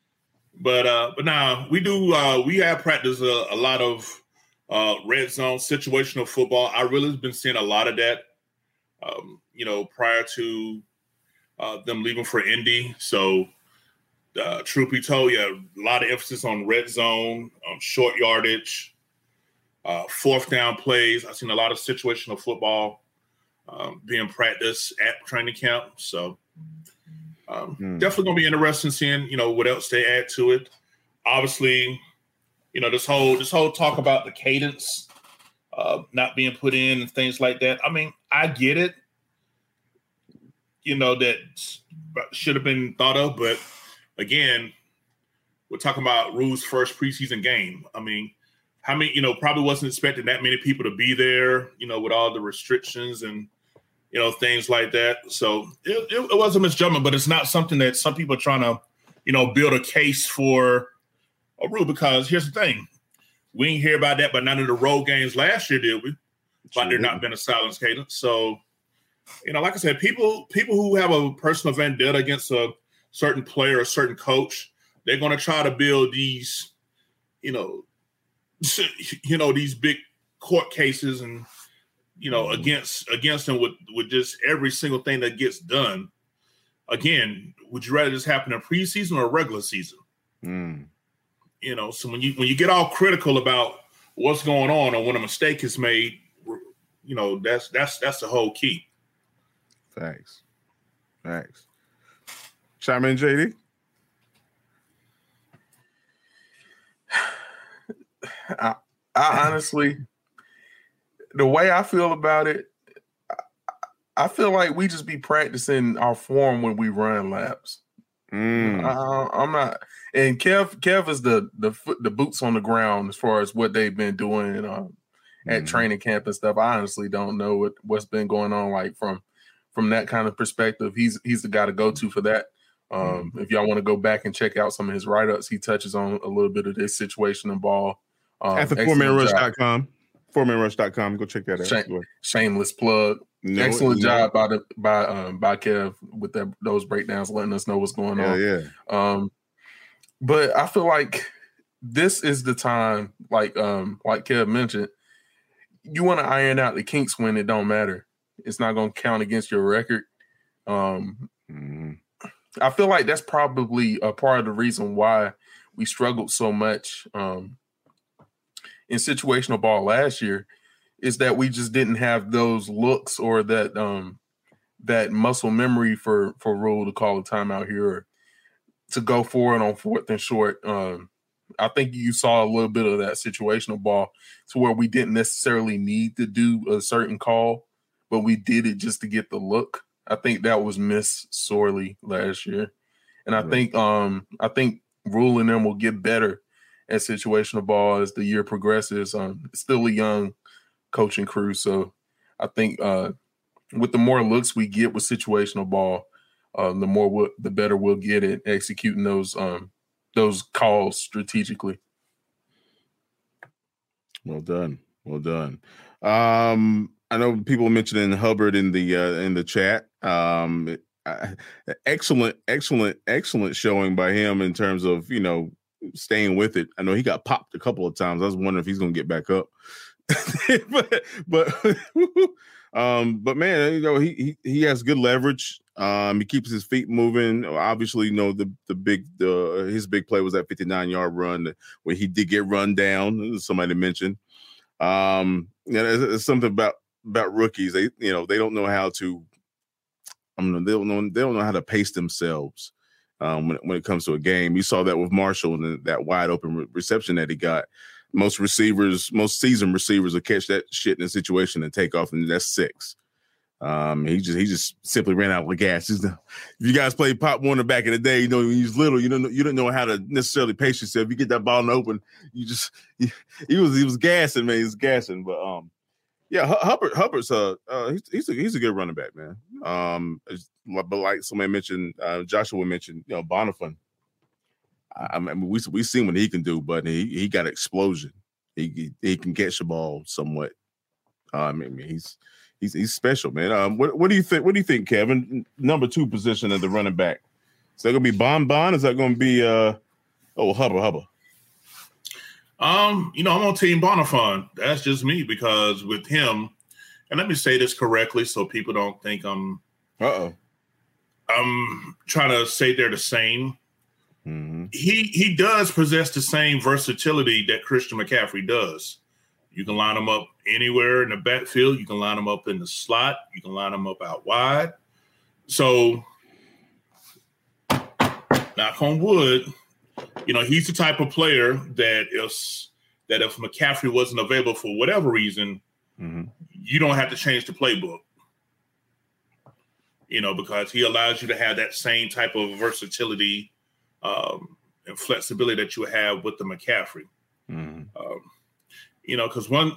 But uh, but now we do uh, we have practiced a, a lot of uh, red zone situational football. I really been seeing a lot of that. Um, you know, prior to uh, them leaving for Indy, so uh, truth be told, yeah, a lot of emphasis on red zone, on short yardage, uh, fourth down plays. I've seen a lot of situational football um, being practiced at training camp. So um, Hmm. definitely gonna be interesting seeing you know what else they add to it. Obviously, you know this whole this whole talk about the cadence uh, not being put in and things like that. I mean, I get it. You know that should have been thought of, but again, we're talking about Rhule's first preseason game. I mean, how many? You know, probably wasn't expecting that many people to be there. You know, with all the restrictions and you know things like that. So it, it, it was a misjudgment, but it's not something that some people are trying to, you know, build a case for a rule. Because here's the thing, we didn't hear about that, but none of the road games last year did we? But there not been a silence cadence. So, you know, like I said, people people who have a personal vendetta against a certain player, a certain coach, they're going to try to build these, you know, you know, these big court cases and you know against against them with with just every single thing that gets done. Again, would you rather this happen in preseason or regular season? Mm. You know, so when you when you get all critical about what's going on or when a mistake is made, you know that's that's that's the whole key. Thanks. Thanks. Chime in, JD. I, I honestly, the way I feel about it, I, I feel like we just be practicing our form when we run laps. Mm. I, I'm not, and Kev, Kev is the the the boots on the ground as far as what they've been doing um, at Mhm. training camp and stuff. I honestly don't know what what's been going on like from from that kind of perspective. He's he's the guy to go to for that. Um, If y'all want to go back and check out some of his write ups, he touches on a little bit of this situation and ball. Um, At the excellent job. fourmanrush.com. Fourmanrush.com. Go check that out. Shame- Shameless plug. No- Excellent no- job by the by um by Kev with that those breakdowns, letting us know what's going Yeah, on. yeah. Um, but I feel like this is the time, like um, like Kev mentioned, you want to iron out the kinks when it don't matter. It's not going to count against your record. Um, Mhm. I feel like that's probably a part of the reason why we struggled so much um, in situational ball last year is that we just didn't have those looks or that um, that muscle memory for for Rhule to call a timeout here or to go forward on fourth and short. Um, I think you saw a little bit of that situational ball to where we didn't necessarily need to do a certain call, but we did it just to get the look. I think that was missed sorely last year. And I Right. think um I think Rhule and them will get better at situational ball as the year progresses. Um still a young coaching crew. So I think uh with the more looks we get with situational ball, uh, the more we'll, the better we'll get at executing those um, those calls strategically. Well done. Well done. Um, I know people mentioning Hubbard in the uh, in the chat. Um, excellent, excellent, excellent showing by him in terms of you know staying with it. I know he got popped a couple of times. I was wondering if he's going to get back up. but but um, but man, you know he he he has good leverage. Um, he keeps his feet moving. Obviously, you know the the big the his big play was that 59 yard run where he did get run down. Somebody mentioned. Um, you know, it's, it's something about about rookies. They you know they don't know how to. I mean, they don't know they don't know how to pace themselves. Um, when when it comes to a game, you saw that with Marshall and that wide open re- reception that he got. Most receivers, most seasoned receivers, will catch that shit in a situation and take off, and that's six. Um, he just he just simply ran out of gas. If you guys played Pop Warner back in the day, you know when he was little, you don't you don't know how to necessarily pace yourself. You get that ball open, you just he, he was he was gassing, man. He was gassing, but um, yeah, Hubbard Hubbard's uh, uh he's he's a, he's a good running back, man. Um, but like somebody mentioned, uh, Joshua mentioned, you know, Bonnafon. I mean, we we seen what he can do, but he he got explosion. He he, can catch the ball somewhat. I mean, he's he's he's special, man. Um, what what do you think? What do you think, Kevin? Number two position of the running back. Is that gonna be Bon Bon? Is that gonna be uh oh Hubba Hubba? Um, you know, I'm on Team Bonnafon. That's just me because with him, and let me say this correctly so people don't think I'm uh oh. I'm trying to say they're the same. Mm-hmm. He he does possess the same versatility that Christian McCaffrey does. You can line them up anywhere in the backfield. You can line them up in the slot. You can line them up out wide. So, knock on wood, you know he's the type of player that if that if McCaffrey wasn't available for whatever reason, mm-hmm. you don't have to change the playbook. You know because he allows you to have that same type of versatility um, and flexibility that you have with the McCaffrey. Mm-hmm. Um, you know, because one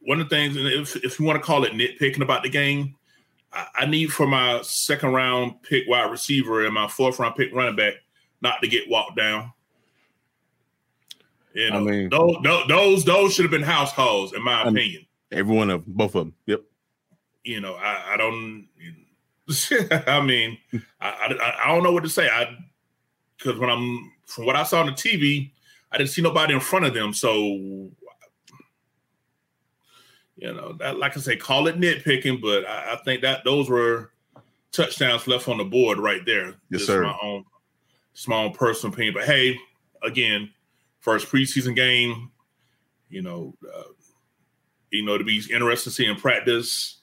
one of the things, and if if you want to call it nitpicking about the game, I, I, need for my second round pick wide receiver and my fourth round pick running back not to get walked down. You know, I mean, those, those those should have been house calls, in my I mean, opinion. Every one of them, both of them. Yep. You know, I, I don't. I mean, I, I, I don't know what to say. I because when I'm from what I saw on the TV, I didn't see nobody in front of them. So you know, that, like I say, call it nitpicking, but I, I, think that those were touchdowns left on the board right there. Yes, Just sir. My own, small personal opinion, but hey, again, first preseason game, you know, uh, you know, to be interesting to see in practice.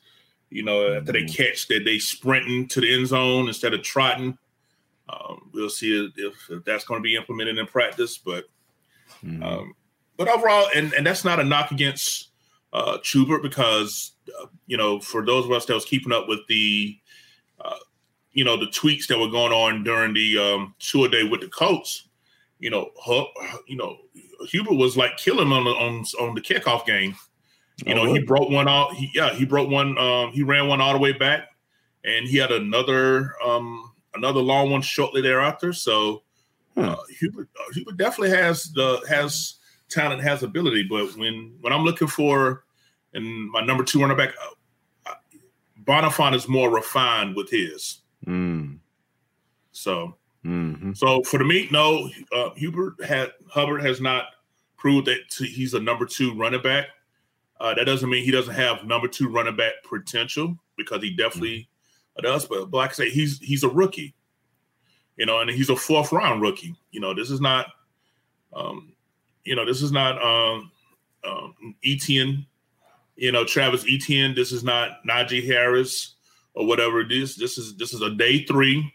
You know, after they mm-hmm. catch that they sprinting to the end zone instead of trotting. Um, we'll see if, if that's going to be implemented in practice, but mm-hmm. um, but overall, and and that's not a knock against uh, Schubert because uh, you know for those of us that was keeping up with the uh, you know the tweaks that were going on during the um, tour day with the Colts, you know, you know Hubbard was like killing on the on, on the kickoff game. You oh, know, he broke one out. He, yeah, he broke one. Um, he ran one all the way back, and he had another um, another long one shortly thereafter. So hmm. uh, Hubbard, uh, Hubbard definitely has the has talent, has ability. But when when I'm looking for and my number two running back, uh, Bonnafon is more refined with his. Mm. So, mm-hmm. so for the meet, no, uh, Hubbard had Hubbard has not proved that he's a number two running back. Uh, that doesn't mean he doesn't have number two running back potential because he definitely mm-hmm. does. But, but like I say, he's he's a rookie, you know, and he's a fourth round rookie. You know, this is not um, you know, this is not um, um, Etienne, you know, Travis Etienne. This is not Najee Harris or whatever it is. This is this is a day three.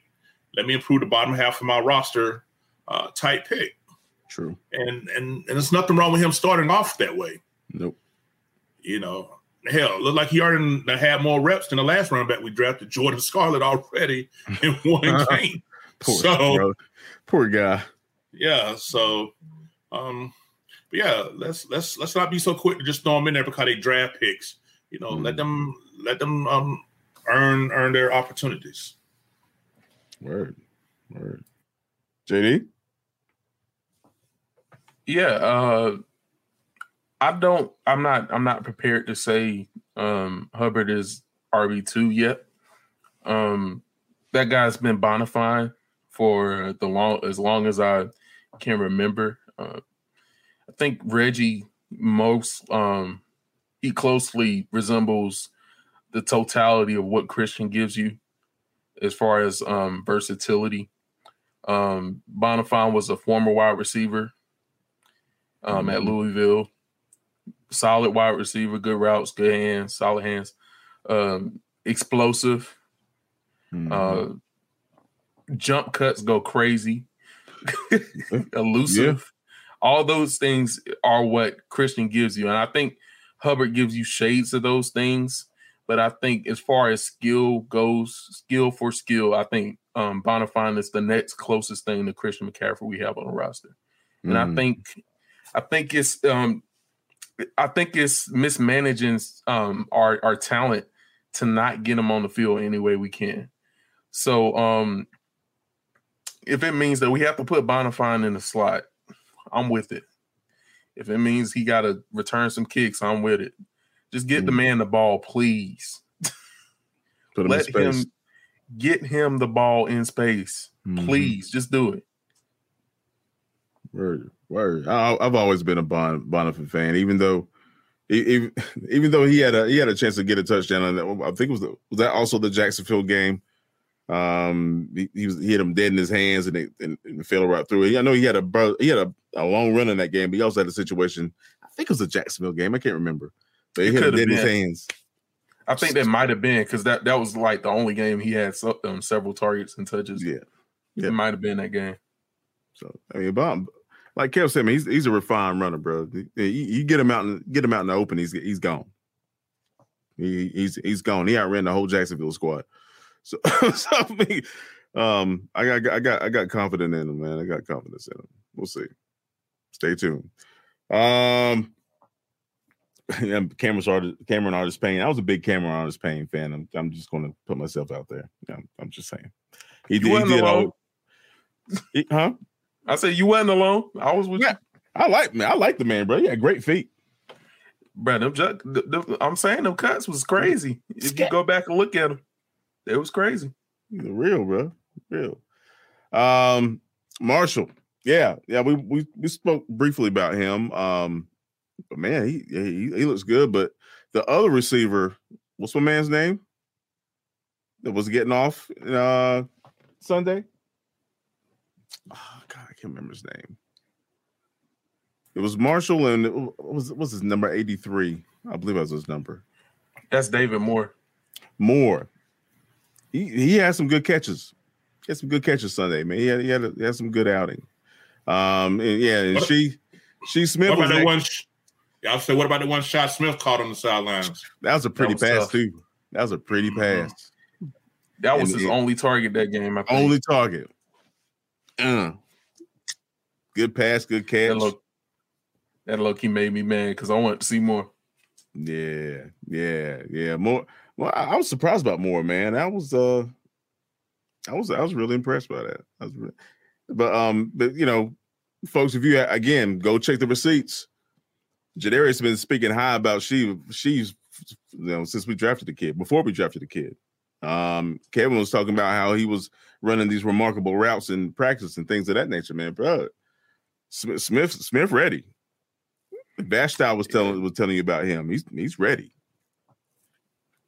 Let me improve the bottom half of my roster uh, type pick. True. And and and there's nothing wrong with him starting off that way. Nope. You know, hell, look like he already had more reps than the last running back we drafted, Jordan Scarlett, already in one game. poor, so, poor guy. Yeah. So, um, but yeah, let's let's let's not be so quick to just throw them in there because they draft picks. You know, mm. let them let them um earn earn their opportunities. Word, word. JD. Yeah, uh, I don't. I'm not. I'm not prepared to say um, Hubbard is RB two yet. Um, that guy's been bonafide for the long as long as I can remember. Uh, I think Reggie most um, he closely resembles the totality of what Christian gives you as far as um, versatility. Um, Bonnafon was a former wide receiver um, mm-hmm. at Louisville. Solid wide receiver, good routes, good hands, solid hands, um, explosive. Mm-hmm. Uh, jump cuts go crazy, elusive. Yeah. All those things are what Christian gives you, and I think Hubbard gives you shades of those things. But I think as far as skill goes, skill for skill, I think um, Bonnafon is the next closest thing to Christian McCaffrey we have on the roster. And mm. I think, I think it's, um, I think it's mismanaging um, our our talent to not get him on the field any way we can. So um, if it means that we have to put Bonnafon in the slot, I'm with it. If it means he got to return some kicks, I'm with it. Just get mm. the man the ball, please. Put him Let him get him the ball in space, mm. please. Just do it. Word, word. I, have always been a bon, Bonnafon fan, even though, even, even though he had a he had a chance to get a touchdown on that. I think it was the, was that also the Jacksonville game. Um, he, he, was he hit him dead in his hands and it and, and fell right through it. I know he had a he had a, a long run in that game, but he also had a situation. I think it was a Jacksonville game. I can't remember he hit him dead hands. I think that might have been because that that was like the only game he had so, um, several targets and touches. Yeah, yeah. it might have been that game. So I mean, Bob, like Kev said, man, he's he's a refined runner, bro. You, you get him out and get him out in the open, he's he's gone. He, he's he's gone. He outran the whole Jacksonville squad. So, so I mean, um, I got I got I got confidence in him, man. I got confidence in him. We'll see. Stay tuned. Um, yeah, Cameron Artis, Cameron Artis Payne. I was a big Cameron Artis Payne fan. I'm, I'm just going to put myself out there. Yeah, I'm, I'm just saying. He you did, he did he, huh? I said you wasn't alone. I was with yeah, you. I like man. I like the man, bro. He had great feet. Bro, them, the, the, I'm saying them cuts was crazy. If you go back and look at them, it was crazy. Real, bro. Real. Um, Marshall. Yeah, yeah. We we we spoke briefly about him. Um, but man, he, he he looks good. But the other receiver, what's my man's name? That was getting off uh Sunday. Oh God, I can't remember his name. It was Marshall and what was what's his number 83? I believe that was his number. That's David Moore. Moore. He he had some good catches. He had some good catches Sunday, man. He had he had, a, he had some good outing. Um and yeah, and Shi Shi Smith what about that one Y'all say, what about the one shot Smith caught on the sidelines? That was a pretty was pass tough. too. That was a pretty mm-hmm. pass. That was and his it, only target that game. Only target. Uh, good pass, good catch. That look, that look he made me mad because I want to see more. Yeah, yeah, yeah. More. Well, I, I, was surprised about Moore, man. I was, uh, I was, I was really impressed by that. I was, really, but um, but you know, folks, if you again go check the receipts Jadarius has been speaking high about she she's you know since we drafted the kid before we drafted the kid. Um, Kevin was talking about how he was running these remarkable routes in practice and things of that nature. Man, bro, Smith Smith, Smith ready. Vashtow was telling was telling you about him. He's he's ready.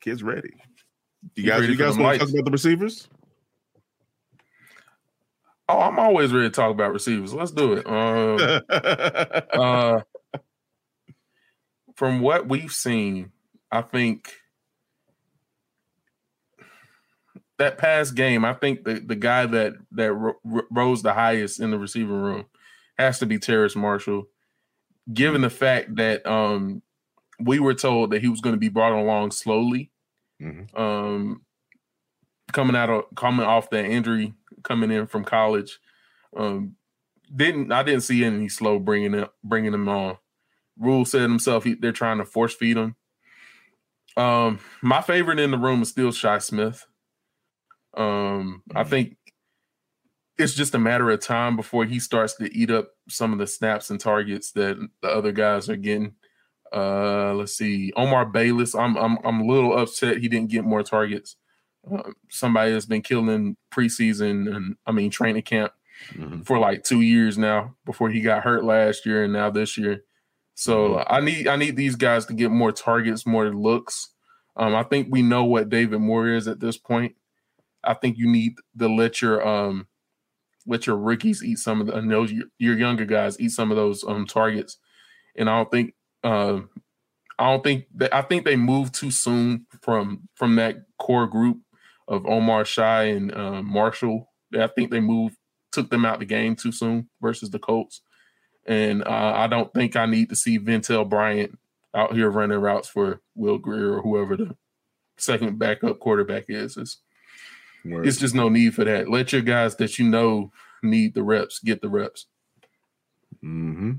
Kid's ready. You guys, you guys want to talk about the receivers? Oh, I'm always ready to talk about receivers. Let's do it. Um, uh, from what we've seen, I think that past game, I think the, the guy that that r- rose the highest in the receiving room has to be Terrace Marshall, given the fact that um, we were told that he was going to be brought along slowly, mm-hmm. um, coming out of coming off that injury, coming in from college. Um, didn't I didn't see any slow bringing it bringing him on. Rhule said himself he, they're trying to force feed him. Um, my favorite in the room is still Shi Smith. Um, mm-hmm. I think it's just a matter of time before he starts to eat up some of the snaps and targets that the other guys are getting. Uh, let's see, Omar Bayless. I'm I'm I'm a little upset he didn't get more targets. Uh, somebody that's been killing preseason and I mean training camp mm-hmm. for like two years now before he got hurt last year and now this year. So mm-hmm. I need I need these guys to get more targets, more looks. Um, I think we know what David Moore is at this point. I think you need to let your um let your rookies eat some of the those your, your younger guys eat some of those um targets. And I don't think uh, I don't think that I think they moved too soon from from that core group of Omar Shi and uh, Marshall. I think they moved took them out the game too soon versus the Colts. And uh, I don't think I need to see Ventell Bryant out here running routes for Will Grier or whoever the second backup quarterback is. It's, it's just no need for that. Let your guys that you know need the reps get the reps. Mm-hmm.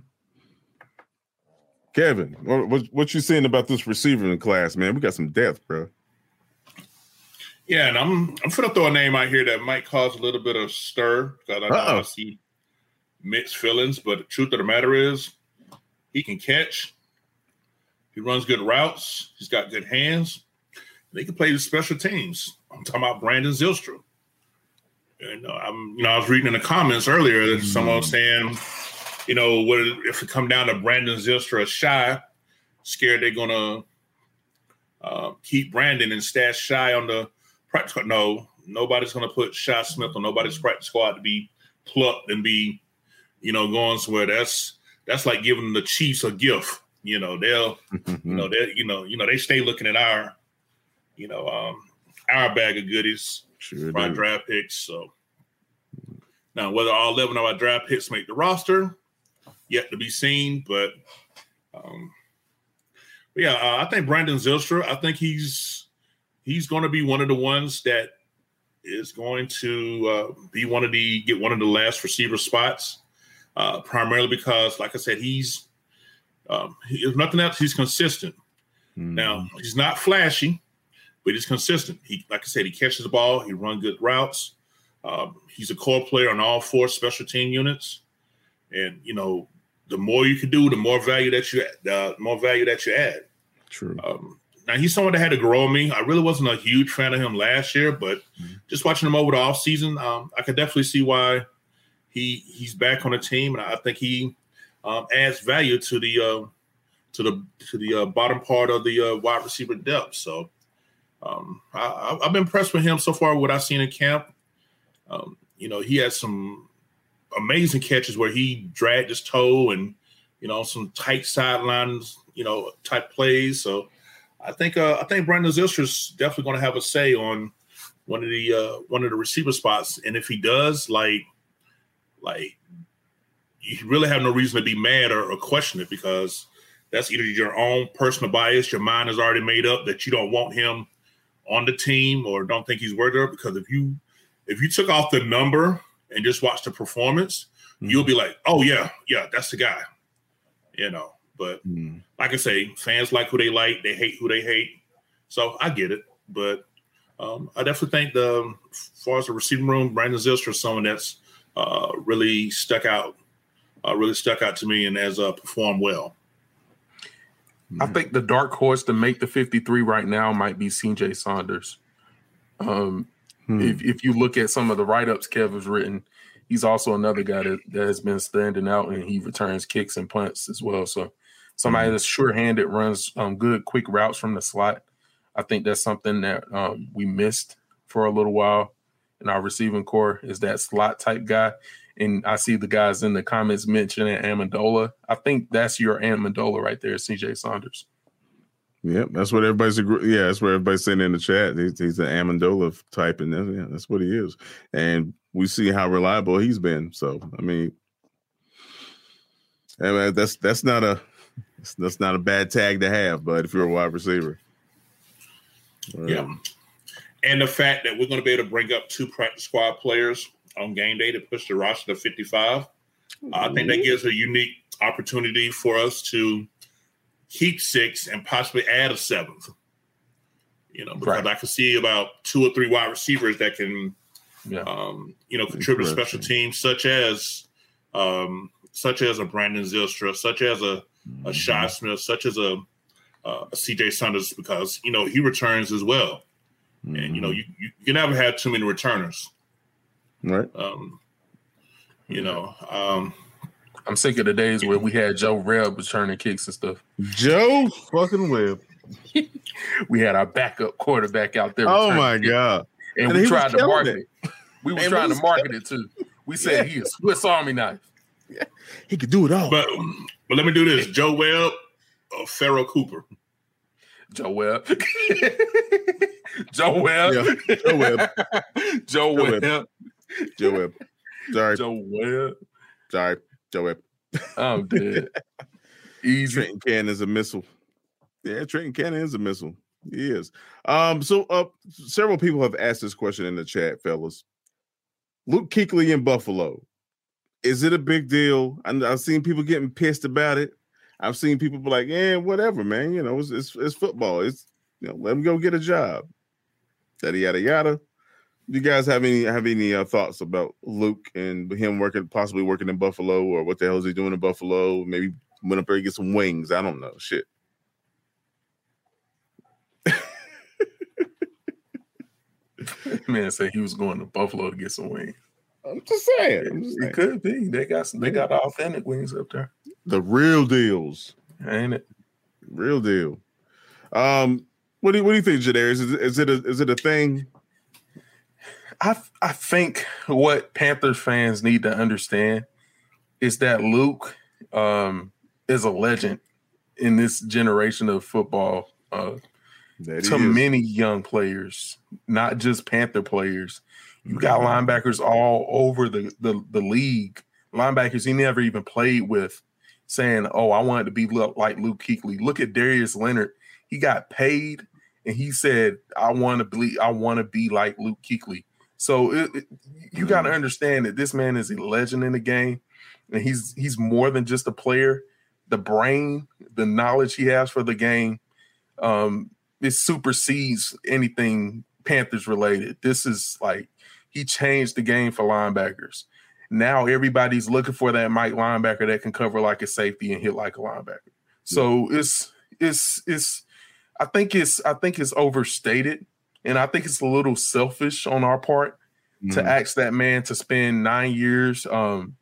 Kevin, what what you saying about this receiver in class, man? We got some depth, bro. Yeah, and I'm I'm gonna throw a name out here that might cause a little bit of stir because I know I see mixed feelings, but the truth of the matter is he can catch, he runs good routes, he's got good hands, and he can play the special teams. I'm talking about Brandon Zylstra. And uh, I'm, you know, I was reading in the comments earlier that mm. someone was saying, you know, what if it come down to Brandon Zylstra Shi, scared they're gonna uh, keep Brandon and stash Shi on the practice. No, nobody's gonna put Shi Smith on nobody's practice squad to be plucked and be, you know, going somewhere. That's that's like giving the Chiefs a gift. You know, they'll, you know, they, you know, you know, they stay looking at our, you know, um, our bag of goodies, sure our draft picks. So now, whether all eleven of our draft picks make the roster, yet to be seen. But, um, but yeah, uh, I think Brandon Zylstra. I think he's he's going to be one of the ones that is going to uh, be one of the get one of the last receiver spots, uh, primarily because, like I said, he's um, he, if nothing else, he's consistent. Mm. Now he's not flashy, but he's consistent. He, like I said, he catches the ball, he runs good routes. Um, he's a core player on all four special team units, and you know the more you can do, the more value that you the more value that you add. True. Um, now he's someone that had to grow on me. I really wasn't a huge fan of him last year, but mm-hmm. just watching him over the offseason, um, I could definitely see why he he's back on the team, and I think he um, adds value to the uh, to the to the uh, bottom part of the uh, wide receiver depth. So um, I, have been impressed with him so far. What I've seen in camp, um, you know, he had some amazing catches where he dragged his toe and you know some tight sidelines, you know, type plays. So I think uh, I think Brandon Zylstra's definitely going to have a say on one of the uh, one of the receiver spots, and if he does, like like you really have no reason to be mad or, or question it because that's either your own personal bias, your mind is already made up that you don't want him on the team or don't think he's worth it. Because if you if you took off the number and just watched the performance, mm-hmm. you'll be like, oh yeah, yeah, that's the guy. You know, but mm. like I say, fans like who they like, they hate who they hate. So I get it. But um, I definitely think the as far as the receiving room, Brandon Zylstra is someone that's uh, really stuck out, uh, really stuck out to me and has uh, performed well. I think the dark horse to make the 53 right now might be CJ Saunders. Um, hmm. if, if you look at some of the write ups Kev has written, he's also another guy that, that has been standing out and he returns kicks and punts as well. So somebody mm-hmm. that's sure-handed, runs um, good quick routes from the slot. I think that's something that um, we missed for a little while in our receiving core is that slot type guy. And I see the guys in the comments mentioning Amendola. I think that's your Amendola right there, CJ Saunders. Yep, that's what everybody's agree. Yeah, that's what everybody's saying in the chat. He's, he's an Amendola type, and that's, yeah, that's what he is. And we see how reliable he's been. So, I mean, eh, I mean that's that's not a that's not a bad tag to have, but if you're a wide receiver. Yeah. And the fact that we're going to be able to bring up two practice squad players on game day to push the roster to 55, I think that gives a unique opportunity for us to keep six and possibly add a seventh. You know, because right. I can see about two or three wide receivers that can Yeah. Um, you know, contribute to special teams such as um, such as a Brandon Zylstra, such as a Mm-hmm. a Shi Smith, such as a, uh, a CJ Saunders, because you know he returns as well, and you know you, you you can never have too many returners. right. Um, you know, um, I'm sick of the days where we had Joe Webb returning kicks and stuff. Joe fucking Webb. We had our backup quarterback out there. Oh my kicks, god. And, And we tried to market it. it. We were And trying we to market it too. We said he is Swiss Army knife. Yeah. He could do it all. but but let me do this: Joe Webb, or Pharoh Cooper. Joe Webb. Joe Webb. Yeah, Joe Webb. Joe Joe Webb. Webb. Joe Webb. Sorry. Joe Webb. Sorry. Joe Webb. I'm dead. Easy. Trenton Cannon is a missile. Yeah, Trenton Cannon is a missile. He is. Um, so uh several people have asked this question in the chat, fellas. Luke Kuechly in Buffalo. Is it a big deal? I, I've seen people getting pissed about it. I've seen people be like, "Yeah, whatever, man. You know, it's it's, it's football. It's you know, let him go get a job." Yada yada yada. You guys have any have any uh, thoughts about Luke and him working possibly working in Buffalo or what the hell is he doing in Buffalo? Maybe went up there and get some wings. I don't know. Shit. Man said he was going to Buffalo to get some wings. I'm just saying. I'm just It could be. They got some, they got authentic wings up there, The real deals. ain't it? Real deal. Um, what do you what do you think, Jadarius? Is it, is it a is it a thing? I I think what Panthers fans need to understand is that Luke um, is a legend in this generation of football. Uh, That to is. many young players, not just Panther players. You got Mm-hmm. linebackers all over the, the the league. Linebackers he never even played with, saying, "Oh, I wanted to be like Luke Kuechly." Look at Darius Leonard. He got paid, and he said, "I want to be. I want to be like Luke Kuechly." So it, it- you got to Mm-hmm. understand that this man is a legend in the game, and he's he's more than just a player. The brain, the knowledge he has for the game, um, it supersedes anything Panthers related. This is like he changed the game for linebackers. Now everybody's looking for that Mike linebacker that can cover like a safety and hit like a linebacker. So it's it's it's I think it's I think it's overstated and I think it's a little selfish on our part to Mhm. ask that man to spend nine years um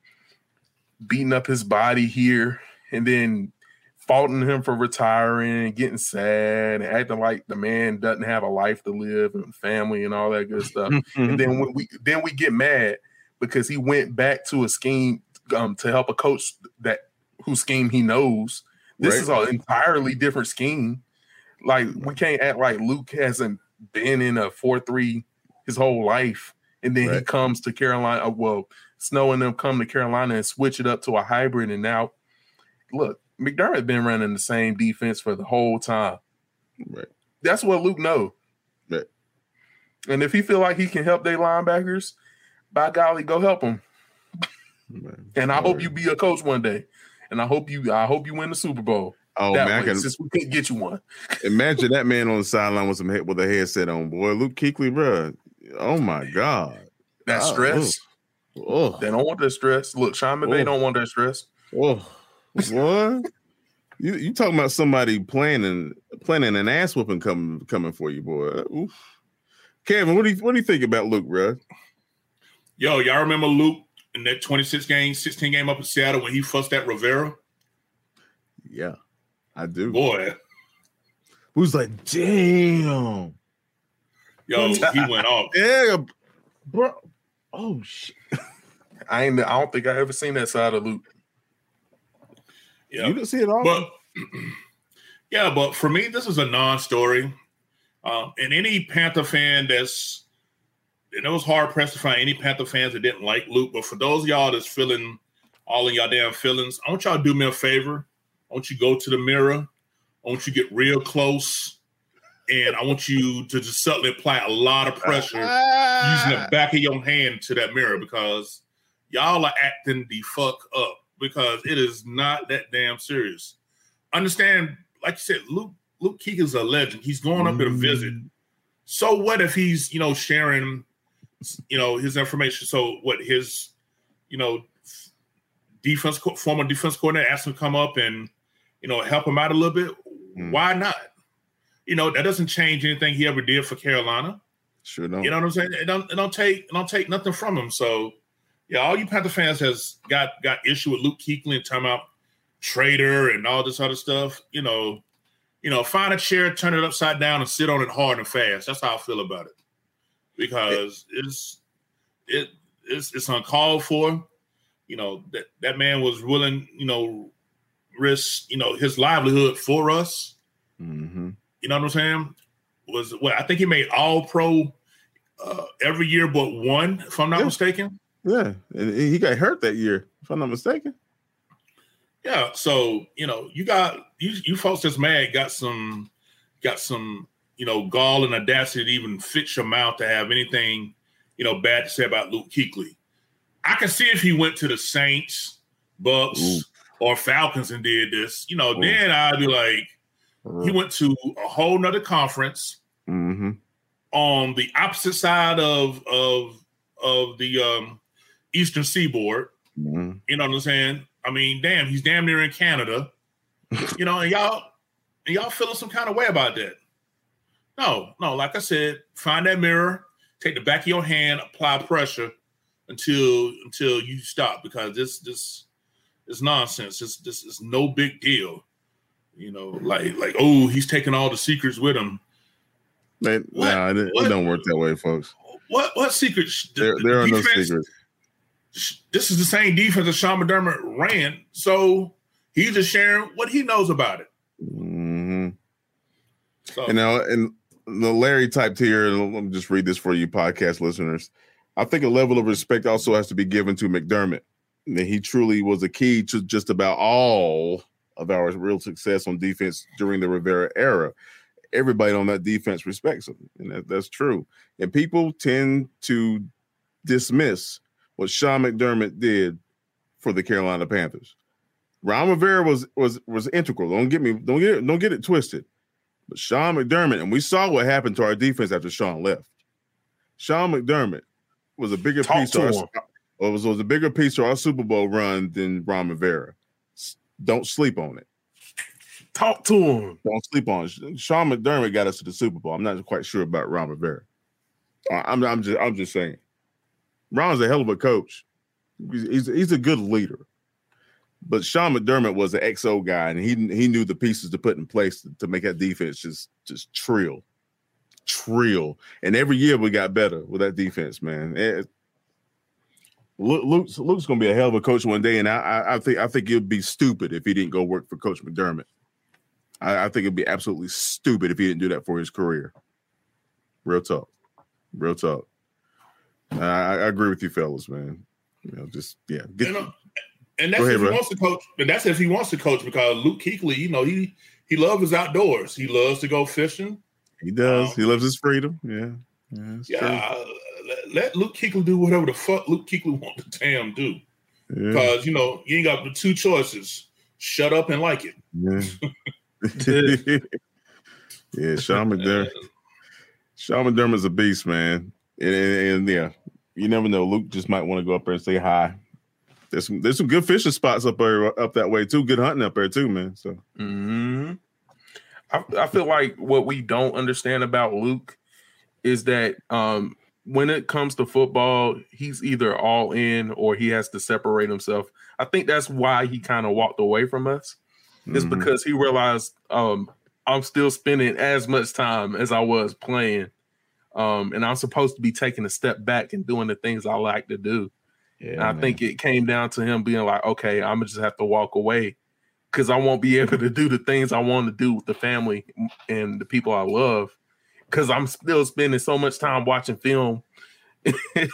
beating up his body here and then faulting him for retiring and getting sad and acting like the man doesn't have a life to live and family and all that good stuff. and then when we then we get mad because he went back to a scheme um, to help a coach that whose scheme he knows. This Right. is an entirely different scheme. Like we can't act like Luke hasn't been in a four three his whole life, and then he comes to Carolina. uh, Well, Snow and them come to Carolina and switch it up to a hybrid, and now look, McDermott has been running the same defense for the whole time. Right. That's what Luke know. Right. And if he feel like he can help their linebackers, by golly, go help them. Man. And I hope you be a coach one day. And I hope you I hope you win the Super Bowl. Oh that man, way, can since we couldn't get you one. imagine that man on the sideline with some head with a headset on, boy. Luke Kuechly, bro. Oh my god. That Oh, stress. Oh, They don't want that stress. Look, Sean McVay Oh. don't want that stress. oh, what? you you talking about somebody planning planning an ass whooping coming coming for you, boy? Oof. Kevin, what do you what do you think about Luke, bro? Yo, y'all remember Luke in that 26 game, 16 game up in Seattle when he fussed at Rivera? Yeah, I do. Boy, Who's like, damn, yo, he went off. yeah, bro. Oh shit. I ain't I don't think I ever seen that side of Luke. Yeah. You didn't see it all. But yeah, but for me, this is a non-story. Um, and any Panther fan that's and it was hard pressed to find any Panther fans that didn't like Luke. But for those of y'all that's feeling all in y'all damn feelings, I want y'all to do me a favor. I want you to go to the mirror. I want you to get real close. And I want you to just subtly apply a lot of pressure using the ah. back of your hand to that mirror because y'all are acting the fuck up because it is not that damn serious. Understand, like you said, Luke Luke Keek is a legend. He's going up at a visit. Mm. So what if he's you know sharing you know, his information. So what his, you know, defense former defense coordinator asked him to come up and, you know, help him out a little bit. Mm. Why not? You know, that doesn't change anything he ever did for Carolina. Sure don't. You know what I'm saying? It don't, it don't take it don't take nothing from him. So yeah, all you Panther fans has got got issue with Luke Kuechly and talking about traitor and all this other stuff. You know, you know, find a chair, turn it upside down, and sit on it hard and fast. That's how I feel about it because it's it it's it's uncalled for. You know that that man was willing, you know, risk you know his livelihood for us. Mm-hmm. You know what I'm saying? Was well, I think he made All Pro uh, every year but one, if I'm not yeah. mistaken. Yeah, and he got hurt that year, if I'm not mistaken. Yeah, so you know, you got you you folks that's mad got some got some you know gall and audacity to even fit your mouth to have anything you know bad to say about Luke Kuechly. I can see if he went to the Saints, Bucks, Ooh. or Falcons and did this, you know, Ooh. then I'd be like, Ooh. he went to a whole nother conference mm-hmm. on the opposite side of of of the um, Eastern Seaboard. Mm-hmm. You know what I'm saying? I mean, damn, he's damn near in Canada. you know, and y'all and y'all feeling some kind of way about that. No, no, like I said, find that mirror, take the back of your hand, apply pressure until until you stop because this this is nonsense. This this is no big deal. You know, like like oh, he's taking all the secrets with him. Man, what, nah, it, it, don't work that way, folks. What what secrets? There, there are defense, no secrets this is the same defense that Sean McDermott ran. So he's just sharing what he knows about it. Mm-hmm. So, and now, and the Larry typed here, and let me just read this for you, podcast listeners. I think a level of respect also has to be given to McDermott. That he truly was a key to just about all of our real success on defense during the Rivera era. Everybody on that defense respects him, and that, that's true. And people tend to dismiss what Sean McDermott did for the Carolina Panthers. Ron Rivera was was was integral. Don't get me don't get it, don't get it twisted. But Sean McDermott, and we saw what happened to our defense after Sean left. Sean McDermott was a bigger Talk piece to our, uh, was, was a bigger piece to our Super Bowl run than Ron Rivera. Don't sleep on it. Talk to him. Don't sleep on it. Sean McDermott got us to the Super Bowl. I'm not quite sure about Ron Rivera. I'm, I'm just I'm just saying. Ron's a hell of a coach. He's he's a good leader. But Sean McDermott was an XO guy, and he he knew the pieces to put in place to, to make that defense just just trill, trill. And every year we got better with that defense, man. Eh, eh, it, Luke's, Luke's going to be a hell of a coach one day, and I, I think I think it'd be stupid if he didn't go work for Coach McDermott. I, I think it'd be absolutely stupid if he didn't do that for his career. Real talk, real talk. I, I, agree with you, fellas, man. You know, just yeah. Get, and that's ahead, if he bro. wants to coach. And that's if he wants to coach because Luke Kuechly, you know, he he loves his outdoors. He loves to go fishing. He does. Um, he loves his freedom. Yeah. Yeah. yeah uh, let, let, Luke Kuechly do whatever the fuck Luke Kuechly wants to damn do. Yeah. Because you know you ain't got the two choices: shut up and like it. Yeah. yeah, Sean McDermott. Sean McDermott's a beast, man. And, and, and, yeah, you never know. Luke just might want to go up there and say hi. There's some there's some good fishing spots up there up that way too. Good hunting up there too, man. So mm-hmm. I, I feel like what we don't understand about Luke is that um, when it comes to football, he's either all in or he has to separate himself. I think that's why he kind of walked away from us. Is mm-hmm. because he realized um, I'm still spending as much time as I was playing um, and I'm supposed to be taking a step back and doing the things I like to do. Yeah, I think it came down to him being like, okay, I'm gonna just have to walk away because I won't be able to do the things I want to do with the family and the people I love because I'm still spending so much time watching film. right.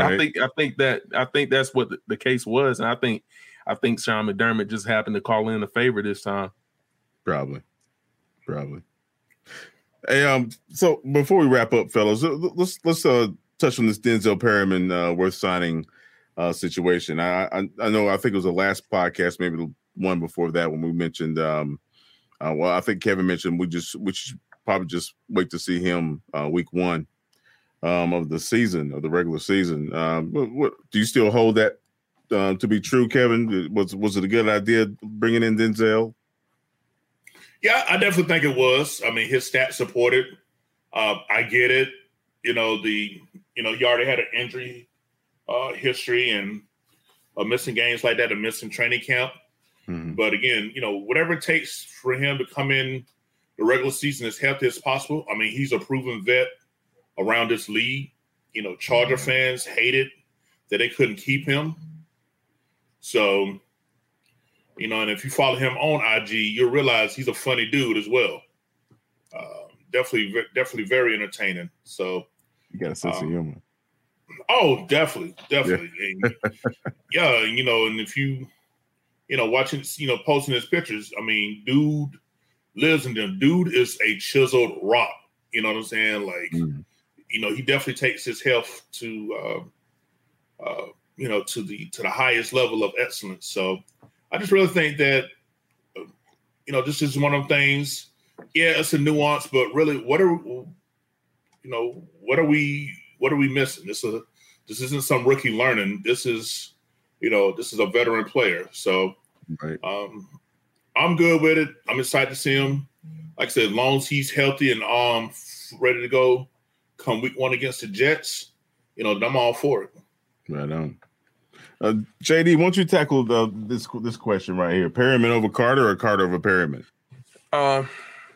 I think I think that I think that's what the, the, case was, and I think I think Sean McDermott just happened to call in a favor this time. Probably, probably. Hey, um, so before we wrap up, fellas, let's let's uh touch on this Denzel Perryman uh, worth signing uh situation. I, I I know I think it was the last podcast, maybe the one before that when we mentioned um uh, well I think Kevin mentioned we just we should probably just wait to see him uh week one. um, of the season of the regular season. Um, what, what do you still hold that uh, to be true, Kevin? Was was it a good idea bringing in Denzel? Yeah, I definitely think it was. I mean, his stats supported. Uh, I get it. You know the you know he already had an injury uh, history and uh, missing games like that, a missing training camp. Mm-hmm. But again, you know whatever it takes for him to come in the regular season as healthy as possible. I mean, he's a proven vet around this league. You know, Charger mm-hmm. fans hated that they couldn't keep him. So, you know, and if you follow him on IG, you'll realize he's a funny dude as well. Uh, definitely, definitely very entertaining. So, you got a sense um, of humor. Oh, definitely, definitely. Yeah. and, yeah, you know, and if you, you know, watching, you know, posting his pictures, I mean, dude lives in them. Dude is a chiseled rock. You know what I'm saying? Like, mm. you know, he definitely takes his health to, uh, uh, you know, to the to the highest level of excellence. So, I just really think that, uh, you know, this is one of the things. Yeah, it's a nuance, but really, what are, you know, what are we, what are we missing? This is a, this isn't some rookie learning. This is, you know, this is a veteran player. So, right. um, I'm good with it. I'm excited to see him. Like I said, as long as he's healthy and um ready to go come week one against the Jets, you know, I'm all for it. Right on. Uh, JD, won't you tackle the, this this question right here? Perryman over Carter or Carter over Perryman? Uh,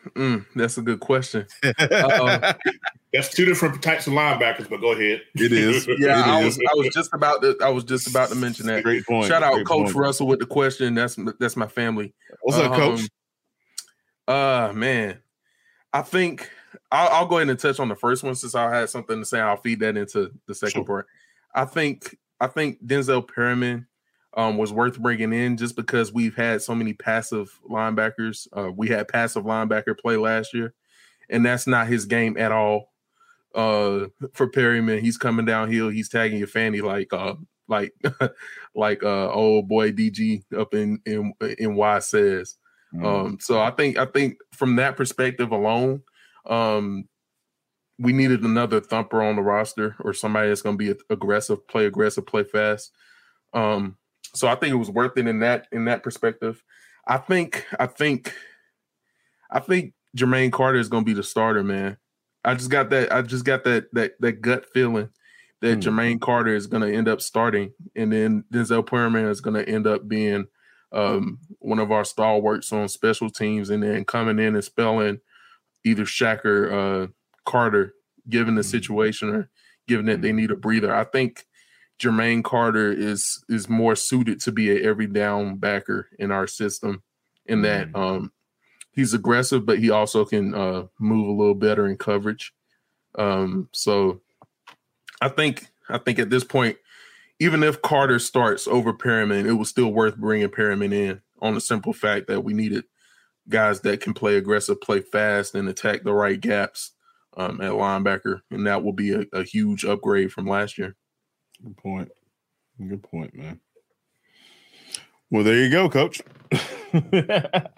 mm, that's a good question. uh, that's two different types of linebackers, but go ahead. It is. yeah, it I is. was I was just about to I was just about to mention that. Great point. Shout out Great Coach point. Russell with the question. That's that's my family. What's up, Coach? Uh man, I think I'll, I'll, go ahead and touch on the first one since I had something to say. I'll feed that into the second sure. part. I think I think Denzel Perryman um, was worth bringing in just because we've had so many passive linebackers. Uh, we had passive linebacker play last year, and that's not his game at all uh for Perryman. He's coming downhill. He's tagging your fanny like uh like like uh old boy DG up in in in Y says. Mm. Um so I think I think from that perspective alone, um we needed another thumper on the roster or somebody that's going to be aggressive, play aggressive, play fast. Um so I think it was worth it in that in that perspective. I think I think I think Jermaine Carter is going to be the starter, man. I just got that. I just got that that that gut feeling that mm. Jermaine Carter is going to end up starting, and then Denzel Perryman is going to end up being um, one of our stalwarts on special teams, and then coming in and spelling either Shaq or uh, Carter, given the mm. situation or given that they need a breather. I think Jermaine Carter is is more suited to be a every down backer in our system, in that mm. um, he's aggressive, but he also can uh, move a little better in coverage. Um, so I think I think at this point, even if Carter starts over Perryman, it was still worth bringing Perryman in on the simple fact that we needed guys that can play aggressive, play fast, and attack the right gaps um, at linebacker, and that will be a, a huge upgrade from last year. Good point. Good point, man. Well, there you go, coach. I,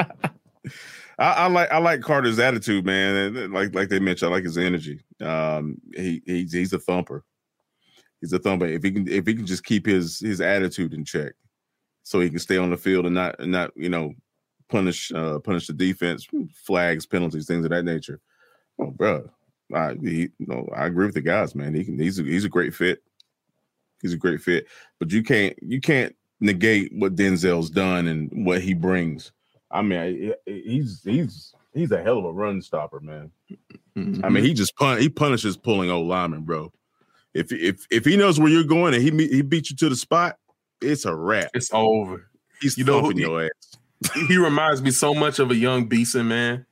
I, like I like Carter's attitude, man. Like like they mentioned, I like his energy. Um, he he's he's a thumper. He's a thumper. If he can if he can just keep his his attitude in check, so he can stay on the field and not and not you know punish uh, punish the defense, flags, penalties, things of that nature. Oh, bro, I he, you know, I agree with the guys, man. He can he's a, he's a great fit. He's a great fit, but you can't you can't negate what Denzel's done and what he brings I mean, he's he's he's a hell of a run stopper, man. Mm-hmm. I mean, he just pun he punishes pulling old linemen, bro. If if if he knows where you're going and he he beat you to the spot, it's a wrap. It's over. He's you know who, your ass. he reminds me so much of a young Beason, man.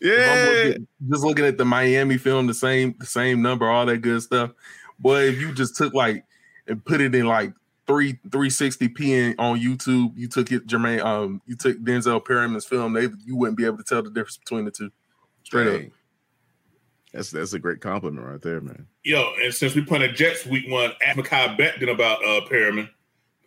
Yeah, looking, just looking at the Miami film, the same the same number, all that good stuff. Boy, if you just took like and put it in like three 360p on YouTube, you took it Jermaine, um, you took Denzel Perryman's film, they you wouldn't be able to tell the difference between the two. Straight Dang. up. That's that's a great compliment right there, man. Yo, and since we put a Jets week one, ask Mekhi Becton about uh Perryman.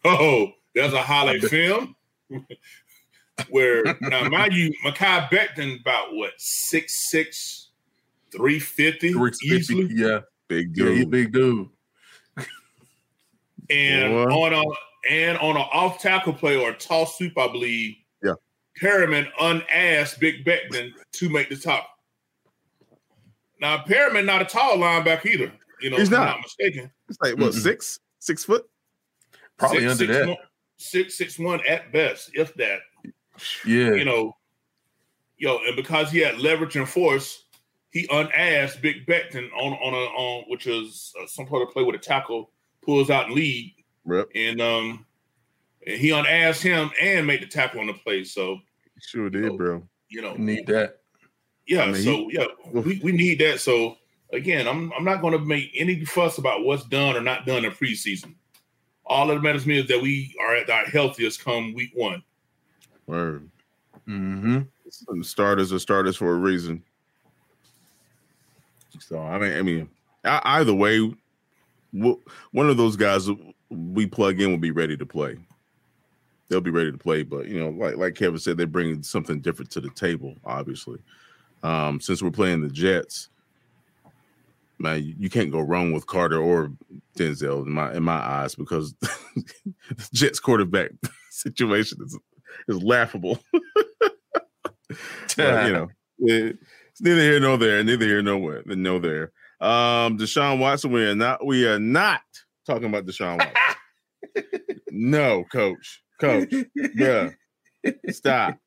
Oh, there's a highlight film where now mind you, Mekhi Becton about what six six, 350, 350 easily. Yeah. Big Yeah, he dude. big dude. And Boy. on a and on an off tackle play or a toss sweep, I believe. Yeah. Perryman unasked Big Becton to make the tackle. Now Perryman not a tall linebacker either. You know, He's if I'm not. not mistaken. It's like what Mm-mm. six six foot. Probably Six- under six that. one- six six one at best, if that. Yeah. You know, yo, and because he had leverage and force, he unasked Big Becton on on a on which is uh, some sort of play with a tackle pulls out and lead, Yep, and um, and he unasked him and made the tackle on the play. So sure did, bro. you know, Need that. yeah. I mean, so yeah, we, we need that. So again, I'm I'm not going to make any fuss about what's done or not done in preseason. All that matters to me is that we are at our healthiest come week one. Word. Mm-hmm. Some starters are starters for a reason. So I mean, I mean, either way, we'll, one of those guys we plug in will be ready to play. They'll be ready to play, but you know, like like Kevin said, they're bringing something different to the table. Obviously, um, since we're playing the Jets, man, you, you can't go wrong with Carter or Denzel in my in my eyes because the Jets quarterback situation is is laughable. But, you know, it- it's neither here nor there, neither here nor where, no there. Um, Deshaun Watson, we are not, we are not talking about Deshaun Watson. no, coach, coach, yeah, stop,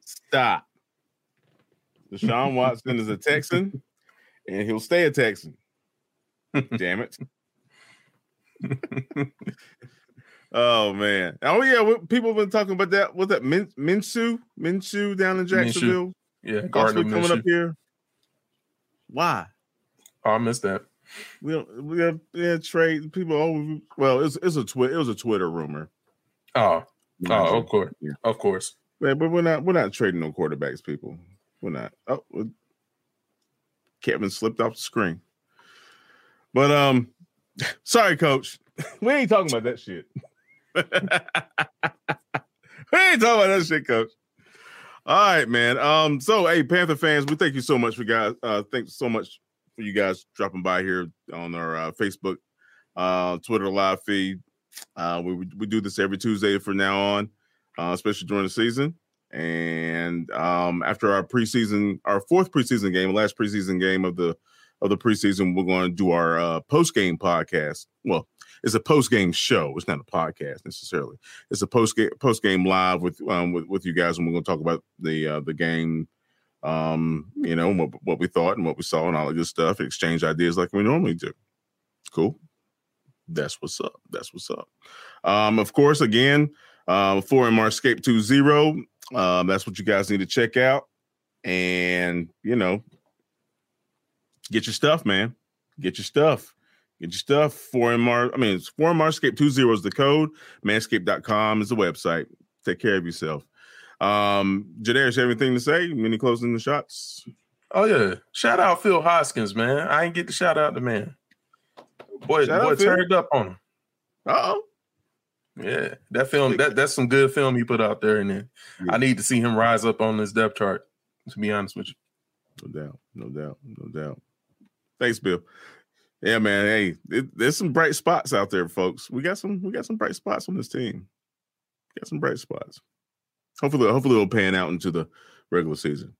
stop. Deshaun Watson is a Texan, and he'll stay a Texan. Damn it. oh man. Oh yeah, people have been talking about that. What's that Min, Minshew? Minshew down in Jacksonville? Yeah, Possibly Gardner coming Minshew. up here. Why? Oh, I missed that. We don't we have yeah, trade people oh well it's it's a twi- it was a Twitter rumor. Oh, We're oh, of course, Yeah. of course. Yeah, but we're not we're not trading no quarterbacks, people. We're not. Oh, well, Kevin slipped off the screen. But um, sorry, coach. We ain't talking about that shit. we ain't talking about that shit, coach. All right, man. Um, so hey, Panther fans, we thank you so much for guys. Uh, thanks so much for you guys dropping by here on our uh, Facebook, uh, Twitter live feed. Uh, we we do this every Tuesday from now on, uh, especially during the season. And um, after our preseason, our fourth preseason game, last preseason game of the of the preseason, we're going to do our uh, post game podcast. Well, it's a post game show. It's not a podcast necessarily. It's a post game post game live with um with, with you guys, and we're going to talk about the uh, the game, um, you know, what, what we thought and what we saw and all that good stuff. Exchange ideas like we normally do. Cool. That's what's up. That's what's up. Um, of course, again, uh, for Marscape 2.0, um, that's what you guys need to check out. And, you know, get your stuff, man. Get your stuff. Get your stuff. Foreign Mar, I mean, it's Foreign Marscape 20 is the code. Manscaped.com is the website. Take care of yourself. Um, have anything to say? Any closing the shots? Oh yeah, shout out Phil Hoskins, man. I ain't get to shout out the man. Boy, Shout boy turned up on him. Uh-oh. Yeah, that film that that's some good film he put out there, and then I need to see him rise up on this depth chart. To be honest with you, No doubt, no doubt, no doubt. Thanks, Bill. Yeah, man. Hey, it, there's some bright spots out there, folks. We got some, we got some bright spots on this team. Got some bright spots. Hopefully, hopefully it'll pan out into the regular season.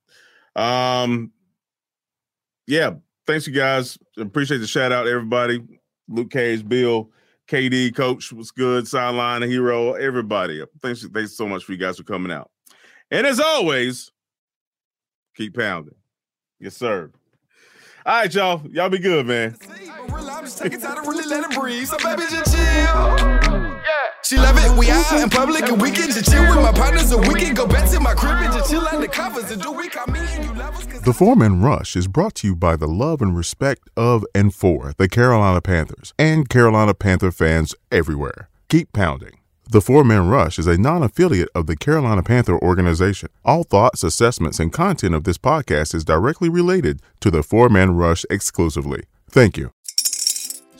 Um, yeah. Thanks, you guys. Appreciate the shout out, everybody. Luke Cage, Bill, KD, Coach was good. Sideline hero, everybody. Thanks, thanks so much for you guys for coming out. And as always, keep pounding. Yes, sir. All right, y'all. Y'all be good, man. Really, I'm just taking time to really let it breathe. So baby, just chill. She love it. We out in public and chill with my partners, and we can go back to my crib and just chill under covers and do we me and you The Four Man Rush is brought to you by the love and respect of and for the Carolina Panthers and Carolina Panther fans everywhere. Keep pounding. The Four Man Rush is a non affiliate of the Carolina Panther organization. All thoughts, assessments, and content of this podcast is directly related to the Four Man Rush exclusively. Thank you.